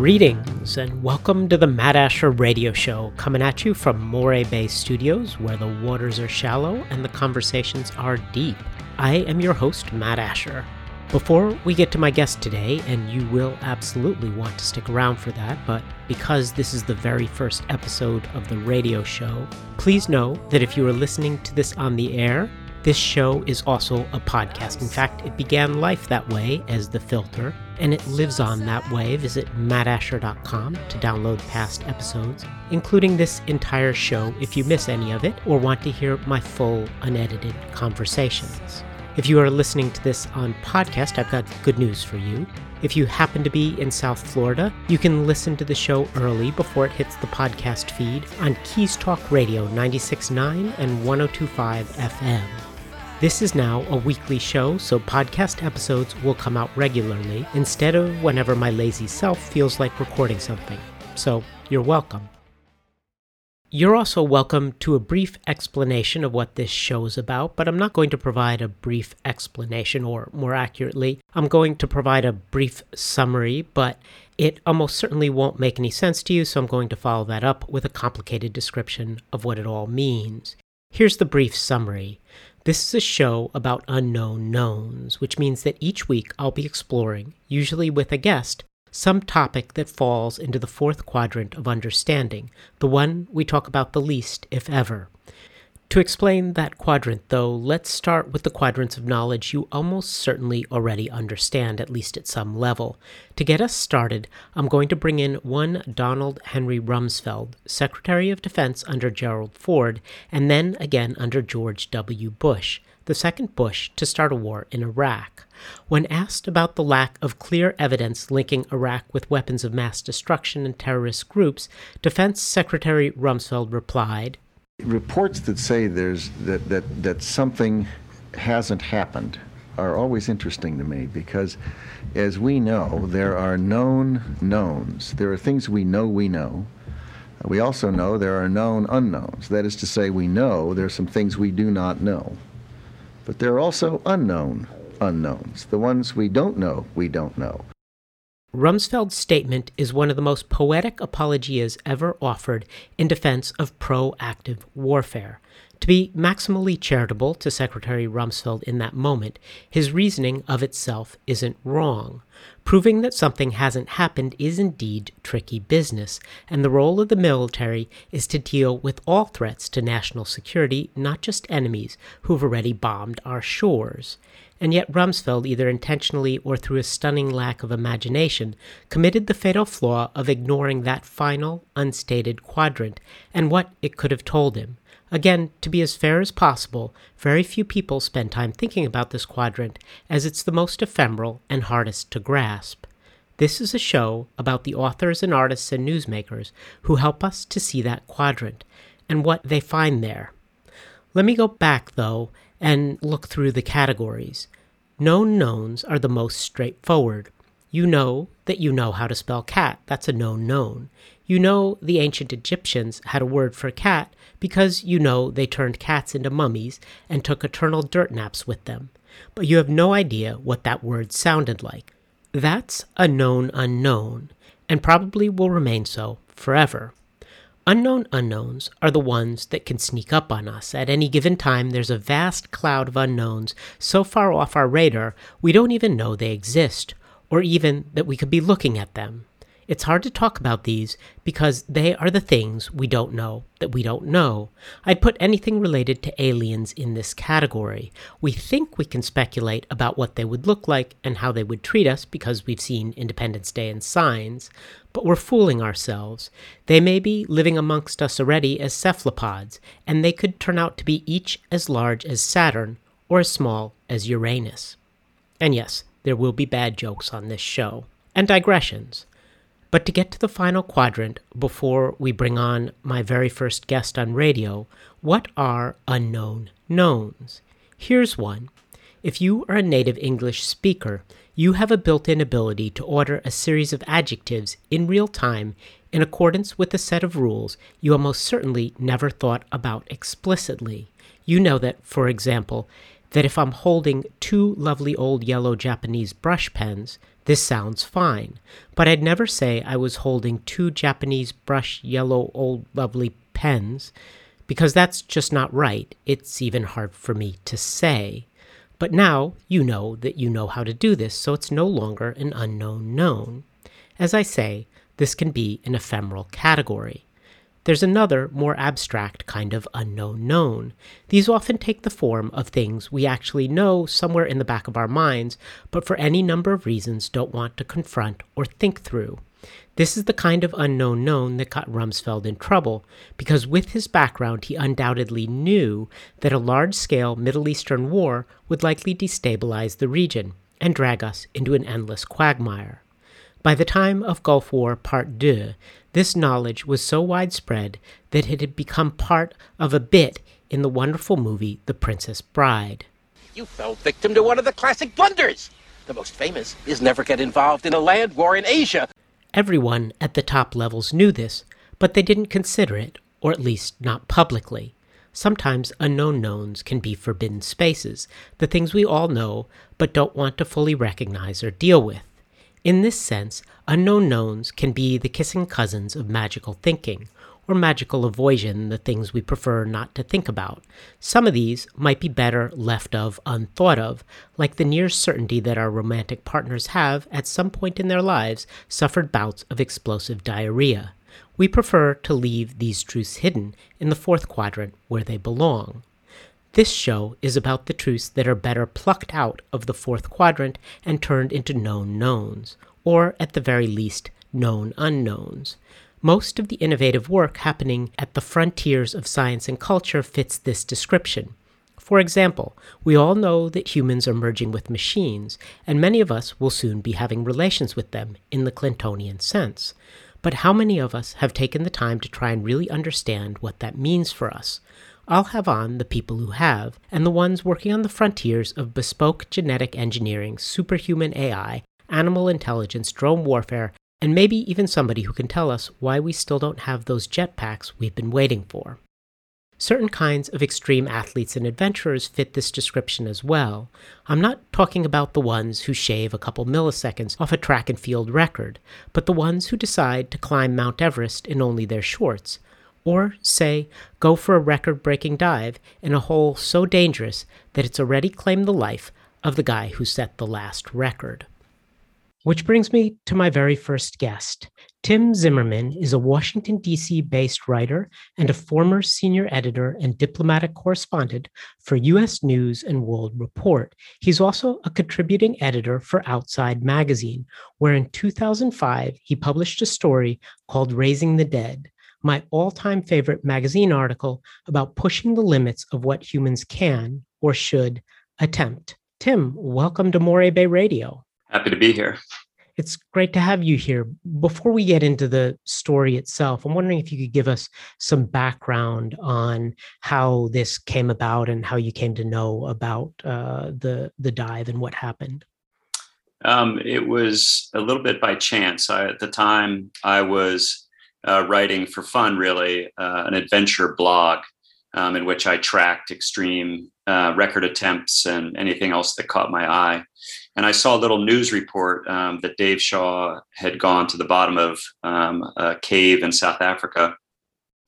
Greetings and welcome to the Matt Asher Radio Show, coming at you from Moray Bay Studios, where the waters are shallow and the conversations are deep. I am your host, Matt Asher. Before we get to my guest today, and you will absolutely want to stick around for that, but because this is the very first episode of the radio show, please know that if you are listening to this on the air, this show is also a podcast. In fact, it began life that way as The Filter, and it lives on that way. Visit mattasher.com to download past episodes, including this entire show if you miss any of it or want to hear my full unedited conversations. If you are listening to this on podcast, I've got good news for you. If you happen to be in South Florida, you can listen to the show early before it hits the podcast feed on Keys Talk Radio 96.9 and 102.5 FM. This is now a weekly show, so podcast episodes will come out regularly instead of whenever my lazy self feels like recording something. So you're welcome. You're also welcome to a brief explanation of what this show is about, but I'm not going to provide a brief explanation, or more accurately, I'm going to provide a brief summary, but it almost certainly won't make any sense to you, so I'm going to follow that up with a complicated description of what it all means. Here's the brief summary. This is a show about unknown knowns, which means that each week I'll be exploring, usually with a guest, some topic that falls into the fourth quadrant of understanding, the one we talk about the least, if ever. To explain that quadrant, though, let's start with the quadrants of knowledge you almost certainly already understand, at least at some level. To get us started, I'm going to bring in one Donald Henry Rumsfeld, Secretary of Defense under Gerald Ford, and then again under George W. Bush, the second Bush to start a war in Iraq. When asked about the lack of clear evidence linking Iraq with weapons of mass destruction and terrorist groups, Defense Secretary Rumsfeld replied, Reports that say there's that, that, that something hasn't happened are always interesting to me because, as we know, there are known knowns. There are things we know we know. We also know there are known unknowns. That is to say, we know there are some things we do not know. But there are also unknown unknowns, the ones we don't know we don't know. Rumsfeld's statement is one of the most poetic apologias ever offered in defense of proactive warfare. To be maximally charitable to Secretary Rumsfeld in that moment, his reasoning of itself isn't wrong. Proving that something hasn't happened is indeed tricky business, and the role of the military is to deal with all threats to national security, not just enemies who've already bombed our shores and yet Rumsfeld, either intentionally or through a stunning lack of imagination, committed the fatal flaw of ignoring that final, unstated quadrant and what it could have told him. Again, to be as fair as possible, very few people spend time thinking about this quadrant, as it's the most ephemeral and hardest to grasp. This is a show about the authors and artists and newsmakers who help us to see that quadrant and what they find there. Let me go back, though, and look through the categories. Known knowns are the most straightforward. You know that you know how to spell cat. That's a known known. You know the ancient Egyptians had a word for cat because you know they turned cats into mummies and took eternal dirt naps with them. But you have no idea what that word sounded like. That's a known unknown, and probably will remain so forever. Unknown unknowns are the ones that can sneak up on us. At any given time, there's a vast cloud of unknowns so far off our radar we don't even know they exist, or even that we could be looking at them. It's hard to talk about these because they are the things we don't know that we don't know. I'd put anything related to aliens in this category. We think we can speculate about what they would look like and how they would treat us because we've seen Independence Day and signs, but we're fooling ourselves. They may be living amongst us already as cephalopods, and they could turn out to be each as large as Saturn or as small as Uranus. And yes, there will be bad jokes on this show, and digressions. But to get to the final quadrant before we bring on my very first guest on radio, what are unknown knowns? Here's one. If you are a native English speaker, you have a built in ability to order a series of adjectives in real time in accordance with a set of rules you almost certainly never thought about explicitly. You know that, for example, that if I'm holding two lovely old yellow Japanese brush pens, This sounds fine, but I'd never say I was holding two Japanese brush yellow old lovely pens, because that's just not right. It's even hard for me to say. But now you know that you know how to do this, so it's no longer an unknown known. As I say, this can be an ephemeral category. There's another, more abstract kind of unknown known. These often take the form of things we actually know somewhere in the back of our minds, but for any number of reasons don't want to confront or think through. This is the kind of unknown known that got Rumsfeld in trouble, because with his background, he undoubtedly knew that a large scale Middle Eastern war would likely destabilize the region and drag us into an endless quagmire. By the time of Gulf War Part II, this knowledge was so widespread that it had become part of a bit in the wonderful movie The Princess Bride. You fell victim to one of the classic blunders. The most famous is never get involved in a land war in Asia. Everyone at the top levels knew this, but they didn't consider it, or at least not publicly. Sometimes unknown knowns can be forbidden spaces, the things we all know but don't want to fully recognize or deal with. In this sense, unknown knowns can be the kissing cousins of magical thinking, or magical avoidance, the things we prefer not to think about. Some of these might be better left of unthought of, like the near certainty that our romantic partners have, at some point in their lives, suffered bouts of explosive diarrhea. We prefer to leave these truths hidden in the fourth quadrant where they belong. This show is about the truths that are better plucked out of the fourth quadrant and turned into known knowns, or at the very least, known unknowns. Most of the innovative work happening at the frontiers of science and culture fits this description. For example, we all know that humans are merging with machines, and many of us will soon be having relations with them in the Clintonian sense. But how many of us have taken the time to try and really understand what that means for us? I'll have on the people who have, and the ones working on the frontiers of bespoke genetic engineering, superhuman AI, animal intelligence, drone warfare, and maybe even somebody who can tell us why we still don't have those jetpacks we've been waiting for. Certain kinds of extreme athletes and adventurers fit this description as well. I'm not talking about the ones who shave a couple milliseconds off a track and field record, but the ones who decide to climb Mount Everest in only their shorts, or, say, go for a record breaking dive in a hole so dangerous that it's already claimed the life of the guy who set the last record. Which brings me to my very first guest. Tim Zimmermann is a Washington, D.C. based writer and a former senior editor and diplomatic correspondent for U.S. News and World Report. He's also a contributing editor for Outside Magazine, where in 2005 he published a story called Raising the Dead my all time favorite magazine article about pushing the limits of what humans can or should attempt. Tim, welcome to Moray Bay Radio. Happy to be here. It's great to have you here. Before we get into the story itself, I'm wondering if you could give us some background on how this came about and how you came to know about uh, the the dive and what happened. Um, it was a little bit by chance. I, at the time, I was uh, writing for fun, really, uh, an adventure blog um, in which I tracked extreme uh, record attempts and anything else that caught my eye. And I saw a little news report um, that Dave Shaw had gone to the bottom of um, a cave in South Africa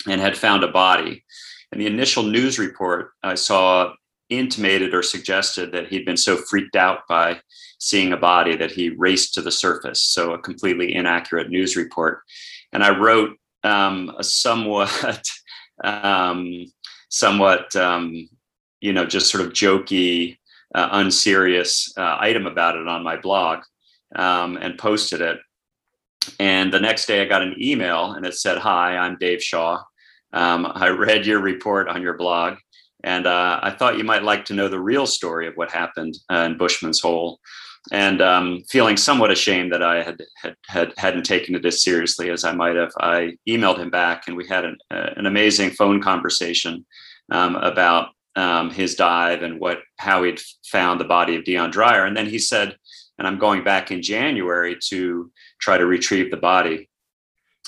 and had found a body. And the initial news report I saw intimated or suggested that he'd been so freaked out by seeing a body that he raced to the surface. So, a completely inaccurate news report and I wrote um, a somewhat, um, somewhat, um, you know, just sort of jokey, uh, unserious uh, item about it on my blog um, and posted it. And the next day, I got an email and it said, "Hi, I'm Dave Shaw. Um, I read your report on your blog." And uh, I thought you might like to know the real story of what happened uh, in Bushman's Hole and um, feeling somewhat ashamed that I had, had, had hadn't taken it as seriously as I might have, I emailed him back, and we had an, uh, an amazing phone conversation um, about um, his dive and what how he'd found the body of Dion Dreyer. And then he said, "And I'm going back in January to try to retrieve the body."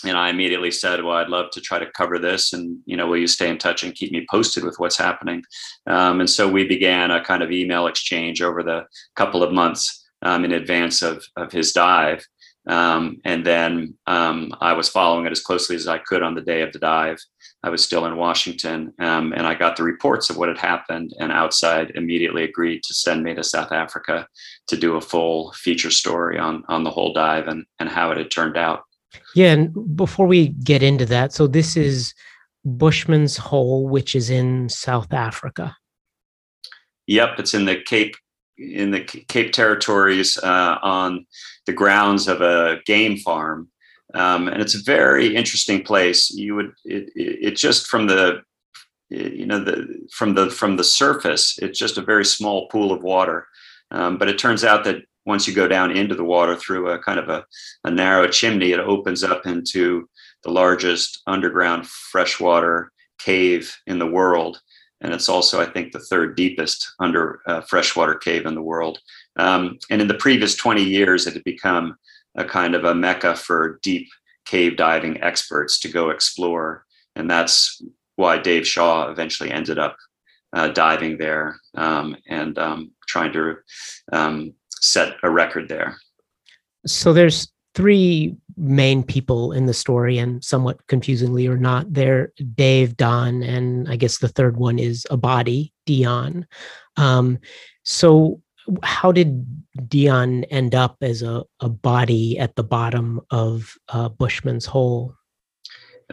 And I immediately said, "Well, I'd love to try to cover this, and you know, will you stay in touch and keep me posted with what's happening?" Um, and so we began a kind of email exchange over the couple of months um, in advance of, of his dive. Um, and then um, I was following it as closely as I could on the day of the dive. I was still in Washington, um, and I got the reports of what had happened. And Outside immediately agreed to send me to South Africa to do a full feature story on on the whole dive and and how it had turned out. Yeah, and before we get into that, so this is Bushman's Hole, which is in South Africa. Yep, it's in the Cape in the Cape Territories uh, on the grounds of a game farm, um, and it's a very interesting place. You would it, it, it just from the you know the from the from the surface, it's just a very small pool of water, um, but it turns out that once you go down into the water through a kind of a, a narrow chimney, it opens up into the largest underground freshwater cave in the world and it's also, I think, the third deepest under uh, freshwater cave in the world. Um, and in the previous 20 years, it had become a kind of a mecca for deep cave diving experts to go explore, and that's why Dave Shaw eventually ended up uh, diving there um, and um, trying to um, set a record there. So there's three main people in the story, and somewhat confusingly or not, they're Dave, Don, and I guess the third one is a body, Dion. Um, so, how did Dion end up as a, a body at the bottom of uh, Bushman's Hole?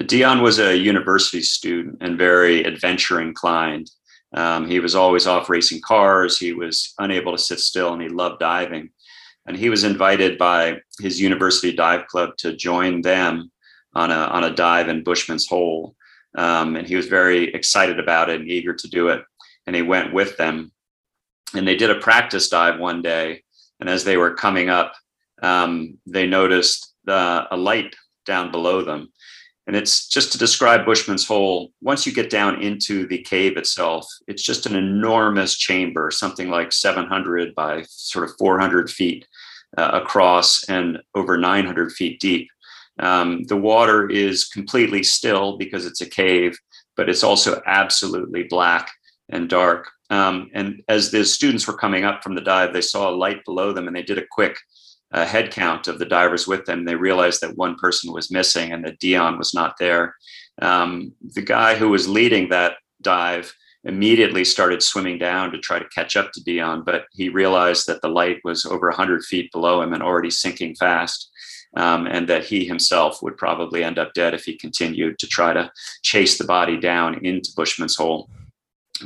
Dion was a university student and very adventure inclined. Um, he was always off racing cars. He was unable to sit still and he loved diving and he was invited by his university dive club to join them on a on a dive in Bushman's Hole, um, and he was very excited about it and eager to do it. And he went with them, and they did a practice dive one day. And as they were coming up, um, they noticed uh, a light down below them. And it's just to describe Bushman's Hole. Once you get down into the cave itself, it's just an enormous chamber, something like 700 by sort of 400 feet across and over 900 feet deep. Um, the water is completely still because it's a cave, but it's also absolutely black and dark. Um, and as the students were coming up from the dive, they saw a light below them and they did a quick uh, head count of the divers with them. They realized that one person was missing and that Dion was not there. Um, the guy who was leading that dive immediately started swimming down to try to catch up to Dion, but he realized that the light was over 100 feet below him and already sinking fast. Um, and that he himself would probably end up dead if he continued to try to chase the body down into Bushman's Hole.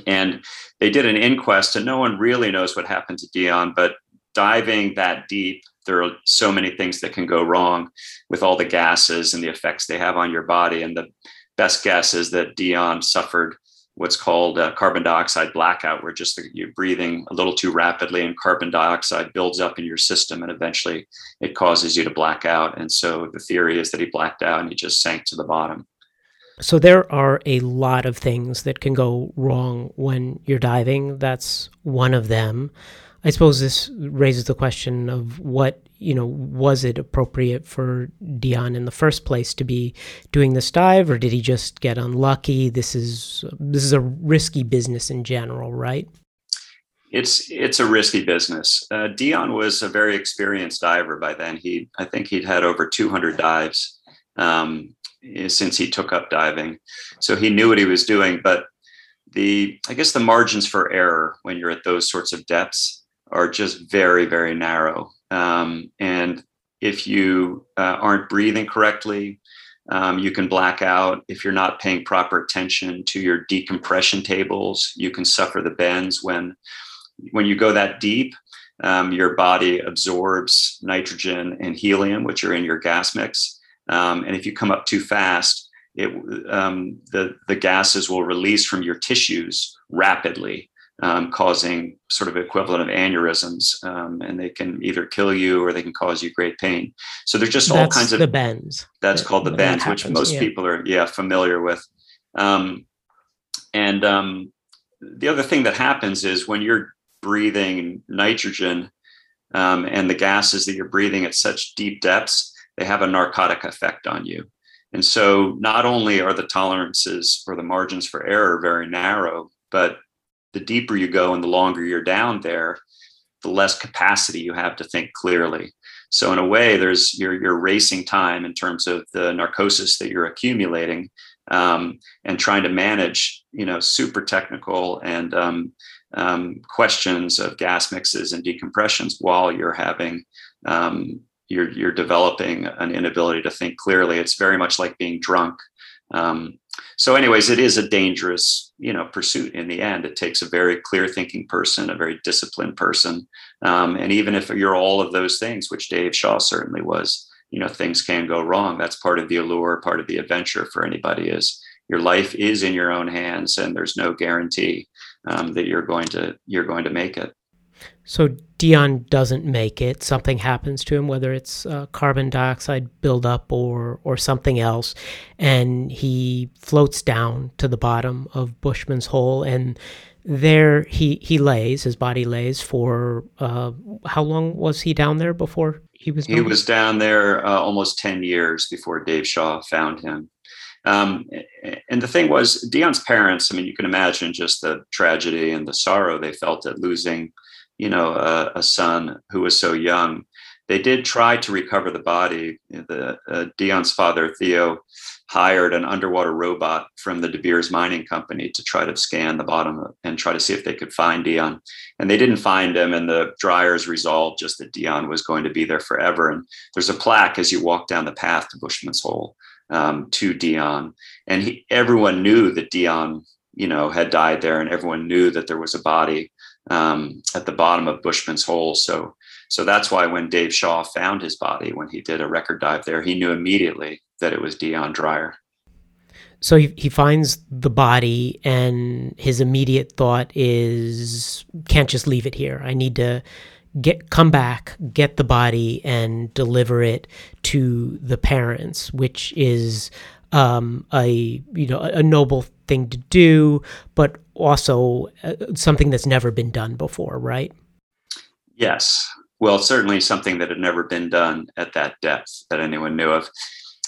And they did an inquest, and no one really knows what happened to Dion, but diving that deep, there are so many things that can go wrong with all the gases and the effects they have on your body. And the best guess is that Dion suffered what's called carbon dioxide blackout, where just you're breathing a little too rapidly and carbon dioxide builds up in your system and eventually it causes you to black out. And so the theory is that he blacked out and he just sank to the bottom. So there are a lot of things that can go wrong when you're diving. That's one of them. I suppose this raises the question of what, you know, was it appropriate for Dion in the first place to be doing this dive or did he just get unlucky? This is this is a risky business in general, right? It's it's a risky business. Uh, Dion was a very experienced diver by then. He I think he'd had over 200 dives um, since he took up diving, so he knew what he was doing. But the I guess the margins for error when you're at those sorts of depths are just very, very narrow. Um, and if you uh, aren't breathing correctly, um, you can black out. If you're not paying proper attention to your decompression tables, you can suffer the bends when when you go that deep. Um, your body absorbs nitrogen and helium, which are in your gas mix. Um, and if you come up too fast, it, um, the, the gases will release from your tissues rapidly um, causing sort of equivalent of aneurysms, um, and they can either kill you or they can cause you great pain. So there's just that's all kinds of the bends. That's that, called the bends, happens, which most yeah. people are yeah familiar with. Um, and um, the other thing that happens is when you're breathing nitrogen um, and the gases that you're breathing at such deep depths, they have a narcotic effect on you. And so not only are the tolerances or the margins for error very narrow, but the deeper you go and the longer you're down there, the less capacity you have to think clearly. So in a way, there's you're you're racing time in terms of the narcosis that you're accumulating um, and trying to manage, you know, super technical and um, um, questions of gas mixes and decompressions while you're having um, you're you're developing an inability to think clearly. It's very much like being drunk. Um, so, anyways, it is a dangerous you know pursuit in the end. It takes a very clear thinking person, a very disciplined person, um, and even if you're all of those things, which Dave Shaw certainly was, you know, things can go wrong. That's part of the allure, part of the adventure for anybody. Is your life is in your own hands, and there's no guarantee um, that you're going to you're going to make it. So Dion doesn't make it. Something happens to him, whether it's uh, carbon dioxide buildup or or something else, and he floats down to the bottom of Bushman's Hole, and there he he lays. His body lays for uh, how long was he down there before he was? He was down there uh, almost ten years before Dave Shaw found him. Um, and the thing was, Dion's parents. I mean, you can imagine just the tragedy and the sorrow they felt at losing you know, a, a, son who was so young. They did try to recover the body. The uh, Dion's father, Theo, hired an underwater robot from the De Beers Mining Company to try to scan the bottom and try to see if they could find Dion. And they didn't find him, and the Dreyers resolved just that Dion was going to be there forever. And there's a plaque as you walk down the path to Bushman's Hole um, to Dion, and he, everyone knew that Dion, you know, had died there, and everyone knew that there was a body um, at the bottom of Bushman's Hole. So, so that's why when Dave Shaw found his body when he did a record dive there, he knew immediately that it was Dion Dreyer. So he, he finds the body, and his immediate thought is, "Can't just leave it here. I need to get come back, get the body, and deliver it to the parents," which is um, a you know a noble thing to do, but also uh, something that's never been done before, right? Yes. Well, certainly something that had never been done at that depth that anyone knew of.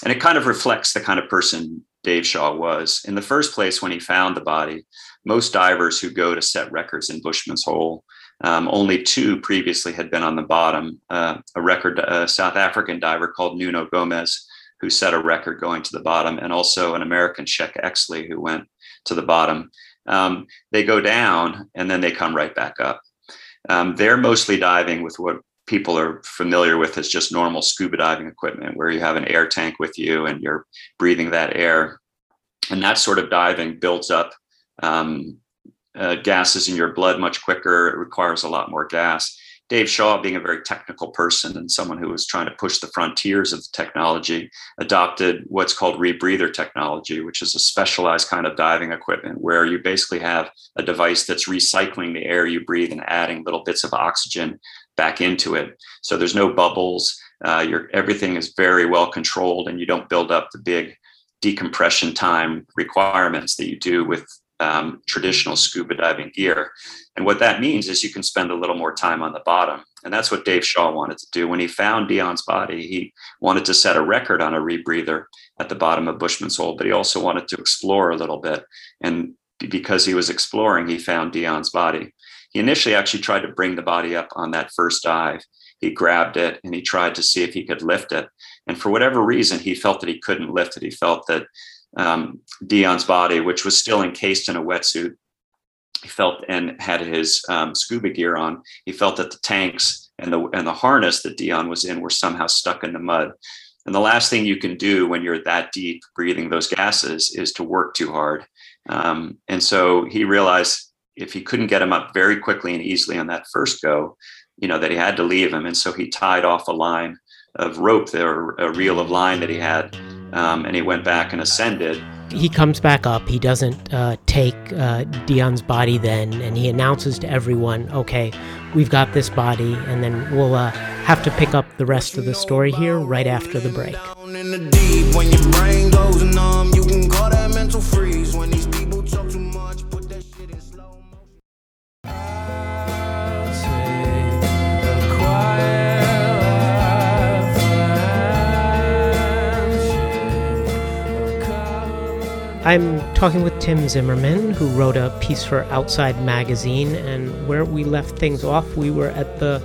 And it kind of reflects the kind of person Dave Shaw was. In the first place, when he found the body, most divers who go to set records in Bushman's Hole, um, only two previously had been on the bottom. Uh, a record, a South African diver called Nuno Gomes, who set a record going to the bottom, and also an American, Sheck Exley, who went to the bottom. Um, they go down and then they come right back up. Um, they're mostly diving with what people are familiar with as just normal scuba diving equipment, where you have an air tank with you and you're breathing that air. And that sort of diving builds up um, uh, gases in your blood much quicker. It requires a lot more gas. Dave Shaw, being a very technical person and someone who was trying to push the frontiers of the technology, adopted what's called rebreather technology, which is a specialized kind of diving equipment where you basically have a device that's recycling the air you breathe and adding little bits of oxygen back into it. So there's no bubbles. Uh, everything is very well controlled, and you don't build up the big decompression time requirements that you do with um, traditional scuba diving gear. And what that means is you can spend a little more time on the bottom. And that's what Dave Shaw wanted to do. When he found Dion's body, he wanted to set a record on a rebreather at the bottom of Bushman's Hole, but he also wanted to explore a little bit. And because he was exploring, he found Dion's body. He initially actually tried to bring the body up on that first dive. He grabbed it and he tried to see if he could lift it. And for whatever reason, he felt that he couldn't lift it. He felt that um, Dion's body, which was still encased in a wetsuit. He felt and had his um, scuba gear on. He felt that the tanks and the and the harness that Dion was in were somehow stuck in the mud. And the last thing you can do when you're that deep breathing those gases is to work too hard. Um, and so he realized if he couldn't get him up very quickly and easily on that first go, you know, that he had to leave him. And so he tied off a line of rope there, a reel of line that he had um, and he went back and ascended. He comes back up. He doesn't uh, take uh, Dion's body then, and he announces to everyone, "Okay, we've got this body," and then we'll uh, have to pick up the rest of the story here right after the break. I'm talking with Tim Zimmermann, who wrote a piece for Outside Magazine, and where we left things off, we were at the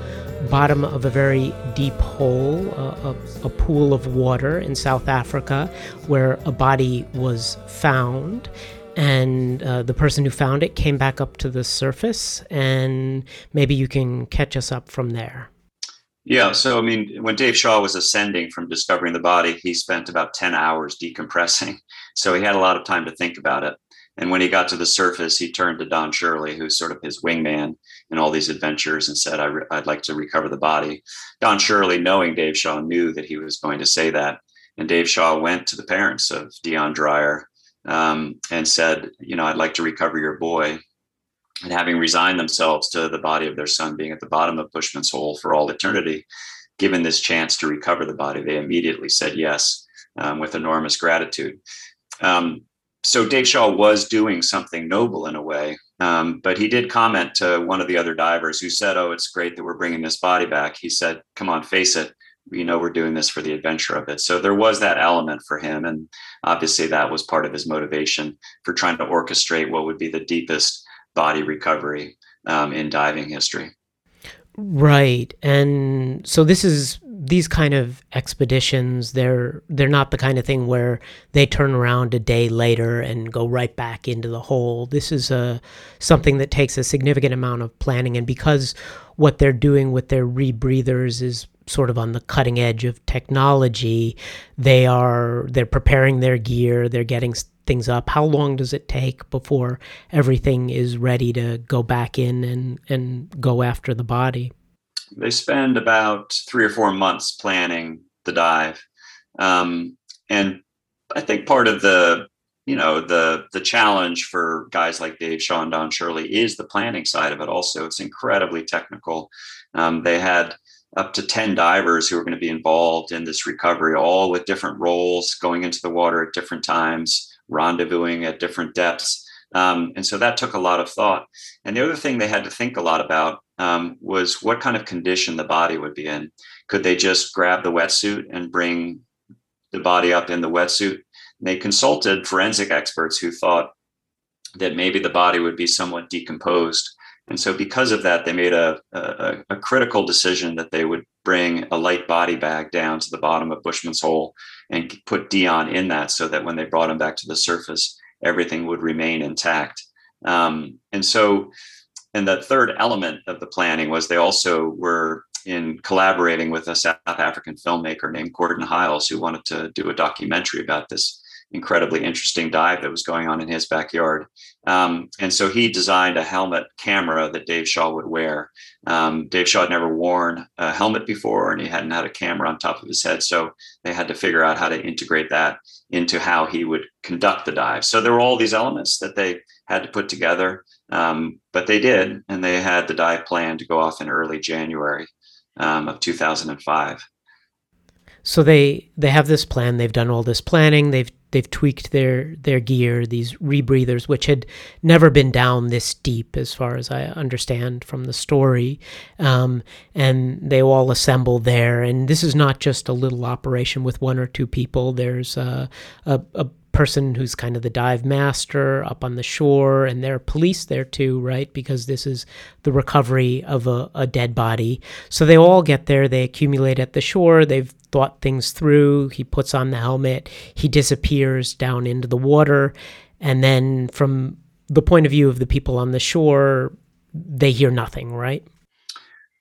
bottom of a very deep hole, a, a, pool of water in South Africa, where a body was found. And uh, the person who found it came back up to the surface, and maybe you can catch us up from there. Yeah. So, I mean, when Dave Shaw was ascending from discovering the body, he spent about 10 hours decompressing. So he had a lot of time to think about it. And when he got to the surface, he turned to Don Shirley, who's sort of his wingman in all these adventures, and said, I would like to recover the body. Don Shirley, knowing Dave Shaw, knew that he was going to say that. And Dave Shaw went to the parents of Dion Dreyer um, and said, You know, I'd like to recover your boy and having resigned themselves to the body of their son being at the bottom of Bushman's Hole for all eternity, given this chance to recover the body, they immediately said yes um, with enormous gratitude. Um, so Dave Shaw was doing something noble in a way, um, but he did comment to one of the other divers who said, "Oh, it's great that we're bringing this body back." He said, "Come on, face it. You know we're doing this for the adventure of it." So there was that element for him, and obviously that was part of his motivation for trying to orchestrate what would be the deepest body recovery um, in diving history. Right. And so this is these kind of expeditions they're they're not the kind of thing where they turn around a day later and go right back into the hole. This is a something that takes a significant amount of planning and because what they're doing with their rebreathers is sort of on the cutting edge of technology, they are they're preparing their gear, they're getting things up? How long does it take before everything is ready to go back in and, and go after the body? They spend about three or four months planning the dive. Um, and I think part of the you know the the challenge for guys like Dave and Don Shirley is the planning side of it. Also, it's incredibly technical. Um, they had up to 10 divers who are going to be involved in this recovery, all with different roles, going into the water at different times rendezvousing at different depths. Um, and so that took a lot of thought. And the other thing they had to think a lot about um, was what kind of condition the body would be in. Could they just grab the wetsuit and bring the body up in the wetsuit? And they consulted forensic experts who thought that maybe the body would be somewhat decomposed. And so, because of that, they made a, a, a critical decision that they would bring a light body bag down to the bottom of Bushman's Hole and put Dion in that so that when they brought him back to the surface, everything would remain intact. Um, and so, and the third element of the planning was they also were in collaborating with a South African filmmaker named Gordon Hiles, who wanted to do a documentary about this incredibly interesting dive that was going on in his backyard. Um, and so he designed a helmet camera that Dave Shaw would wear. Um, Dave Shaw had never worn a helmet before and he hadn't had a camera on top of his head. So they had to figure out how to integrate that into how he would conduct the dive. So there were all these elements that they had to put together, um, but they did. And they had the dive plan to go off in early January um, of 2005 so they they have this plan they've done all this planning they've they've tweaked their their gear these rebreathers which had never been down this deep as far as i understand from the story um, and they all assemble there and this is not just a little operation with one or two people there's a, a, a person who's kind of the dive master up on the shore, and there are police there too, right? Because this is the recovery of a, a, dead body. So they all get there, they accumulate at the shore, they've thought things through. He puts on the helmet, he disappears down into the water, and then from the point of view of the people on the shore, they hear nothing, right?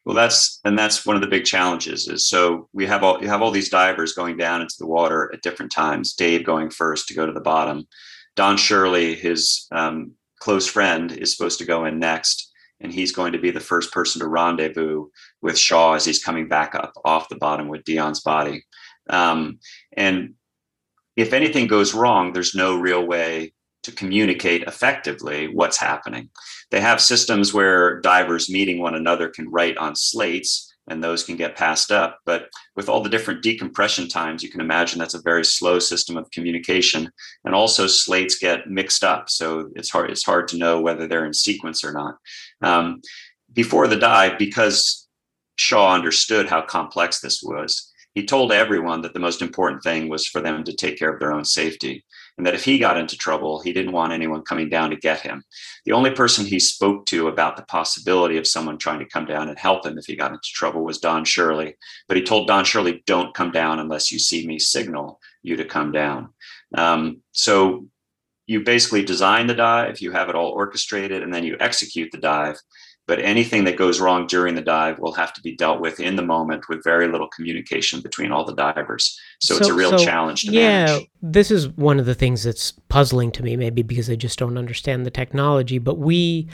Well, that's and that's one of the big challenges. Is so we have all you have all these divers going down into the water at different times. Dave going first to go to the bottom. Don Shirley, his um, close friend, is supposed to go in next, and he's going to be the first person to rendezvous with Shaw as he's coming back up off the bottom with Dion's body. Um, and if anything goes wrong, there's no real way to communicate effectively what's happening. They have systems where divers meeting one another can write on slates and those can get passed up. But with all the different decompression times, you can imagine that's a very slow system of communication. And also slates get mixed up. So it's hard, it's hard to know whether they're in sequence or not. Um, before the dive, because Shaw understood how complex this was, he told everyone that the most important thing was for them to take care of their own safety. And that if he got into trouble, he didn't want anyone coming down to get him. The only person he spoke to about the possibility of someone trying to come down and help him if he got into trouble was Don Shirley. But he told Don Shirley, don't come down unless you see me signal you to come down. Um, so you basically design the dive, you have it all orchestrated, and then you execute the dive but anything that goes wrong during the dive will have to be dealt with in the moment with very little communication between all the divers. So, so it's a real so, challenge to yeah, manage. This is one of the things that's puzzling to me, maybe because I just don't understand the technology. But we,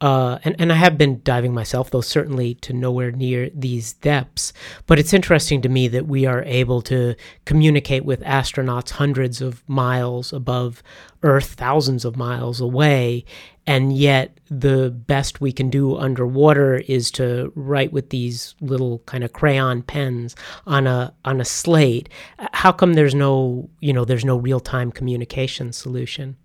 uh, and, and I have been diving myself, though certainly to nowhere near these depths. But it's interesting to me that we are able to communicate with astronauts hundreds of miles above Earth, thousands of miles away, and yet the best we can do underwater is to write with these little kind of crayon pens on a on a slate. How come there's no you know there's no real-time communication solution?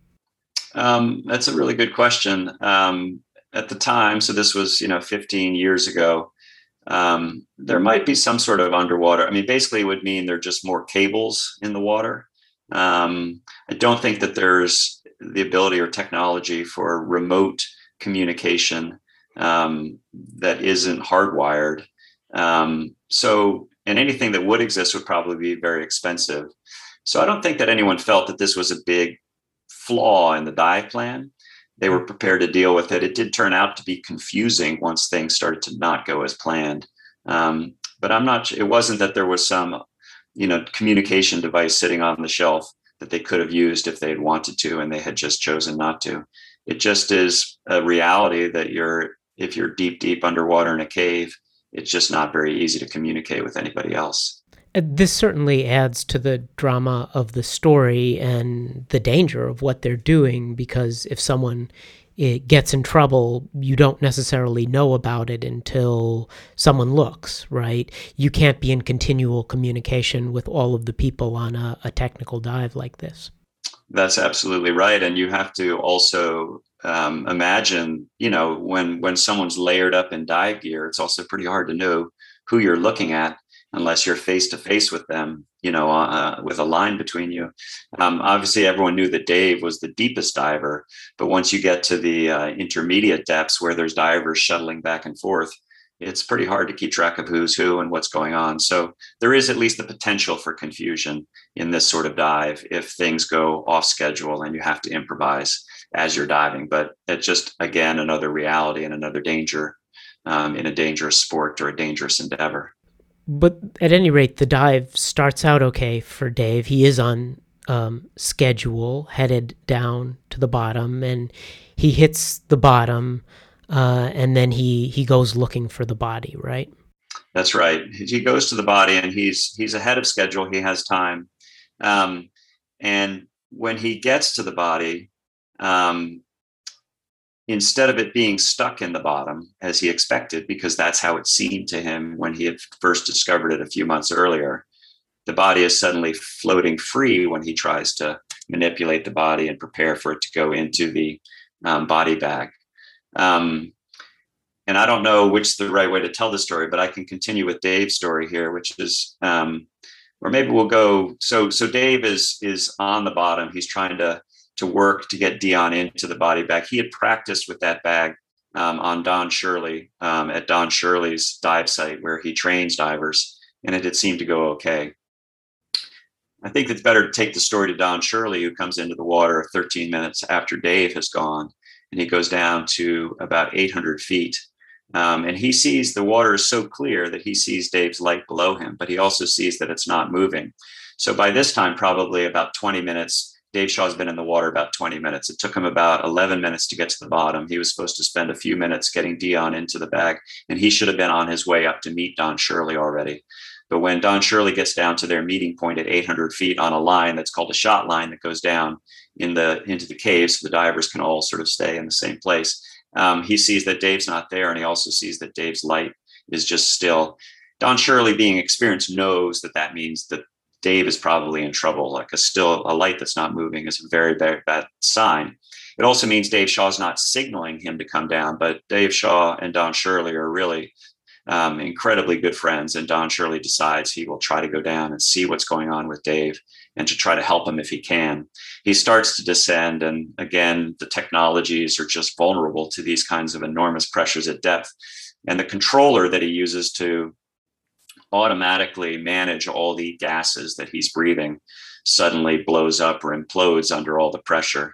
Um, that's a really good question. Um, at the time so this was you know 15 years ago um, there might be some sort of underwater i mean basically it would mean there are just more cables in the water um, i don't think that there's the ability or technology for remote communication um, that isn't hardwired. Um, so, and anything that would exist would probably be very expensive. So, I don't think that anyone felt that this was a big flaw in the dive plan. They were prepared to deal with it. It did turn out to be confusing once things started to not go as planned. Um, but I'm not. It wasn't that there was some, you know, communication device sitting on the shelf that they could have used if they had wanted to and they had just chosen not to. It just is a reality that you're if you're deep deep underwater in a cave, it's just not very easy to communicate with anybody else. Uh, this certainly adds to the drama of the story and the danger of what they're doing because if someone it gets in trouble, you don't necessarily know about it until someone looks, right? You can't be in continual communication with all of the people on a, a technical dive like this. That's absolutely right. And you have to also um, imagine, you know, when when someone's layered up in dive gear, it's also pretty hard to know who you're looking at unless you're face to face with them, you know, uh, with a line between you. Um, obviously, everyone knew that Dave was the deepest diver, but once you get to the uh, intermediate depths where there's divers shuttling back and forth, it's pretty hard to keep track of who's who and what's going on. So there is at least the potential for confusion in this sort of dive if things go off schedule and you have to improvise as you're diving. But it's just, again, another reality and another danger um, in a dangerous sport or a dangerous endeavor but at any rate, the dive starts out okay for Dave. He is on um, schedule, headed down to the bottom, and he hits the bottom, uh, and then he he goes looking for the body. Right. That's right. He goes to the body, and he's he's ahead of schedule. He has time, um, and when he gets to the body, um, instead of it being stuck in the bottom as he expected, because that's how it seemed to him when he had first discovered it a few months earlier, the body is suddenly floating free when he tries to manipulate the body and prepare for it to go into the um, body bag. Um, and I don't know which is the right way to tell the story, but I can continue with Dave's story here, which is, um, or maybe we'll go. So, so Dave is is on the bottom. He's trying to to work to get Dion into the body bag. He had practiced with that bag um, on Don Shirley um, at Don Shirley's dive site where he trains divers, and it had seemed to go okay. I think it's better to take the story to Don Shirley, who comes into the water 13 minutes after Dave has gone, and he goes down to about 800 feet. Um, and he sees the water is so clear that he sees Dave's light below him, but he also sees that it's not moving. So by this time, probably about 20 minutes Dave Shaw's been in the water about 20 minutes. It took him about 11 minutes to get to the bottom. He was supposed to spend a few minutes getting Dion into the bag, and he should have been on his way up to meet Don Shirley already. But when Don Shirley gets down to their meeting point at 800 feet on a line that's called a shot line that goes down in the into the cave, so the divers can all sort of stay in the same place, um, he sees that Dave's not there, and he also sees that Dave's light is just still. Don Shirley, being experienced, knows that that means that Dave is probably in trouble. Like a still a light that's not moving is a very bad, bad sign. It also means Dave Shaw's not signaling him to come down, but Dave Shaw and Don Shirley are really um, incredibly good friends. And Don Shirley decides he will try to go down and see what's going on with Dave. and to try to help him if he can. He starts to descend, and again, the technologies are just vulnerable to these kinds of enormous pressures at depth. And the controller that he uses to automatically manage all the gases that he's breathing suddenly blows up or implodes under all the pressure.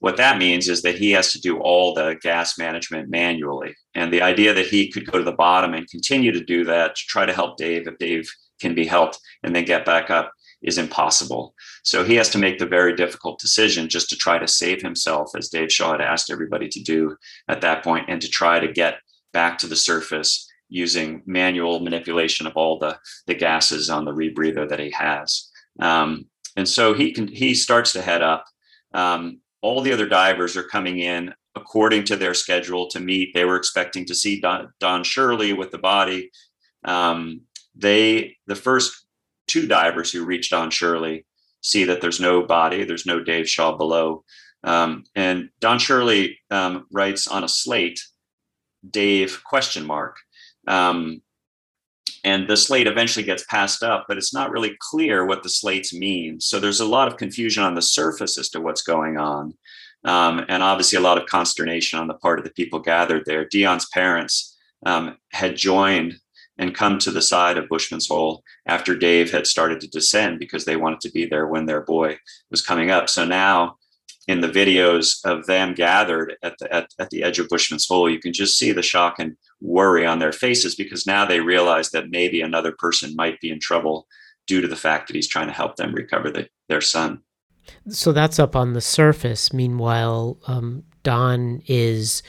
What that means is that he has to do all the gas management manually. And the idea that he could go to the bottom and continue to do that to try to help Dave if Dave can be helped and then get back up is impossible. So he has to make the very difficult decision just to try to save himself, as Dave Shaw had asked everybody to do at that point, and to try to get back to the surface using manual manipulation of all the, the gases on the rebreather that he has. Um, and so he can he starts to head up. Um, all the other divers are coming in according to their schedule to meet. They were expecting to see Don, Don Shirley with the body. Um, they the first two divers who reach Don Shirley see that there's no body, there's no Dave Shaw below. Um, and Don Shirley um, writes on a slate, Dave question mark. Um, and the slate eventually gets passed up, but it's not really clear what the slates mean. So there's a lot of confusion on the surface as to what's going on. Um, and obviously a lot of consternation on the part of the people gathered there. Dion's parents um, had joined and come to the side of Bushman's Hole after Dave had started to descend because they wanted to be there when their boy was coming up. So now in the videos of them gathered at the, at, at the edge of Bushman's Hole, you can just see the shock and worry on their faces because now they realize that maybe another person might be in trouble due to the fact that he's trying to help them recover the, their son. So that's up on the surface. Meanwhile, um, Don is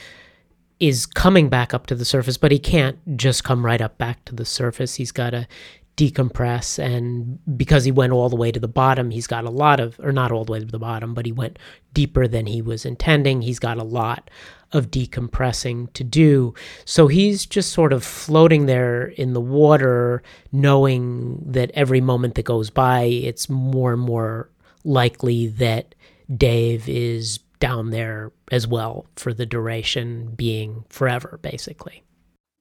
is coming back up to the surface, but he can't just come right up back to the surface. He's got to decompress and because he went all the way to the bottom he's got a lot of or not all the way to the bottom but he went deeper than he was intending. He's got a lot of decompressing to do. So he's just sort of floating there in the water knowing that every moment that goes by it's more and more likely that Dave is down there as well for the duration being forever basically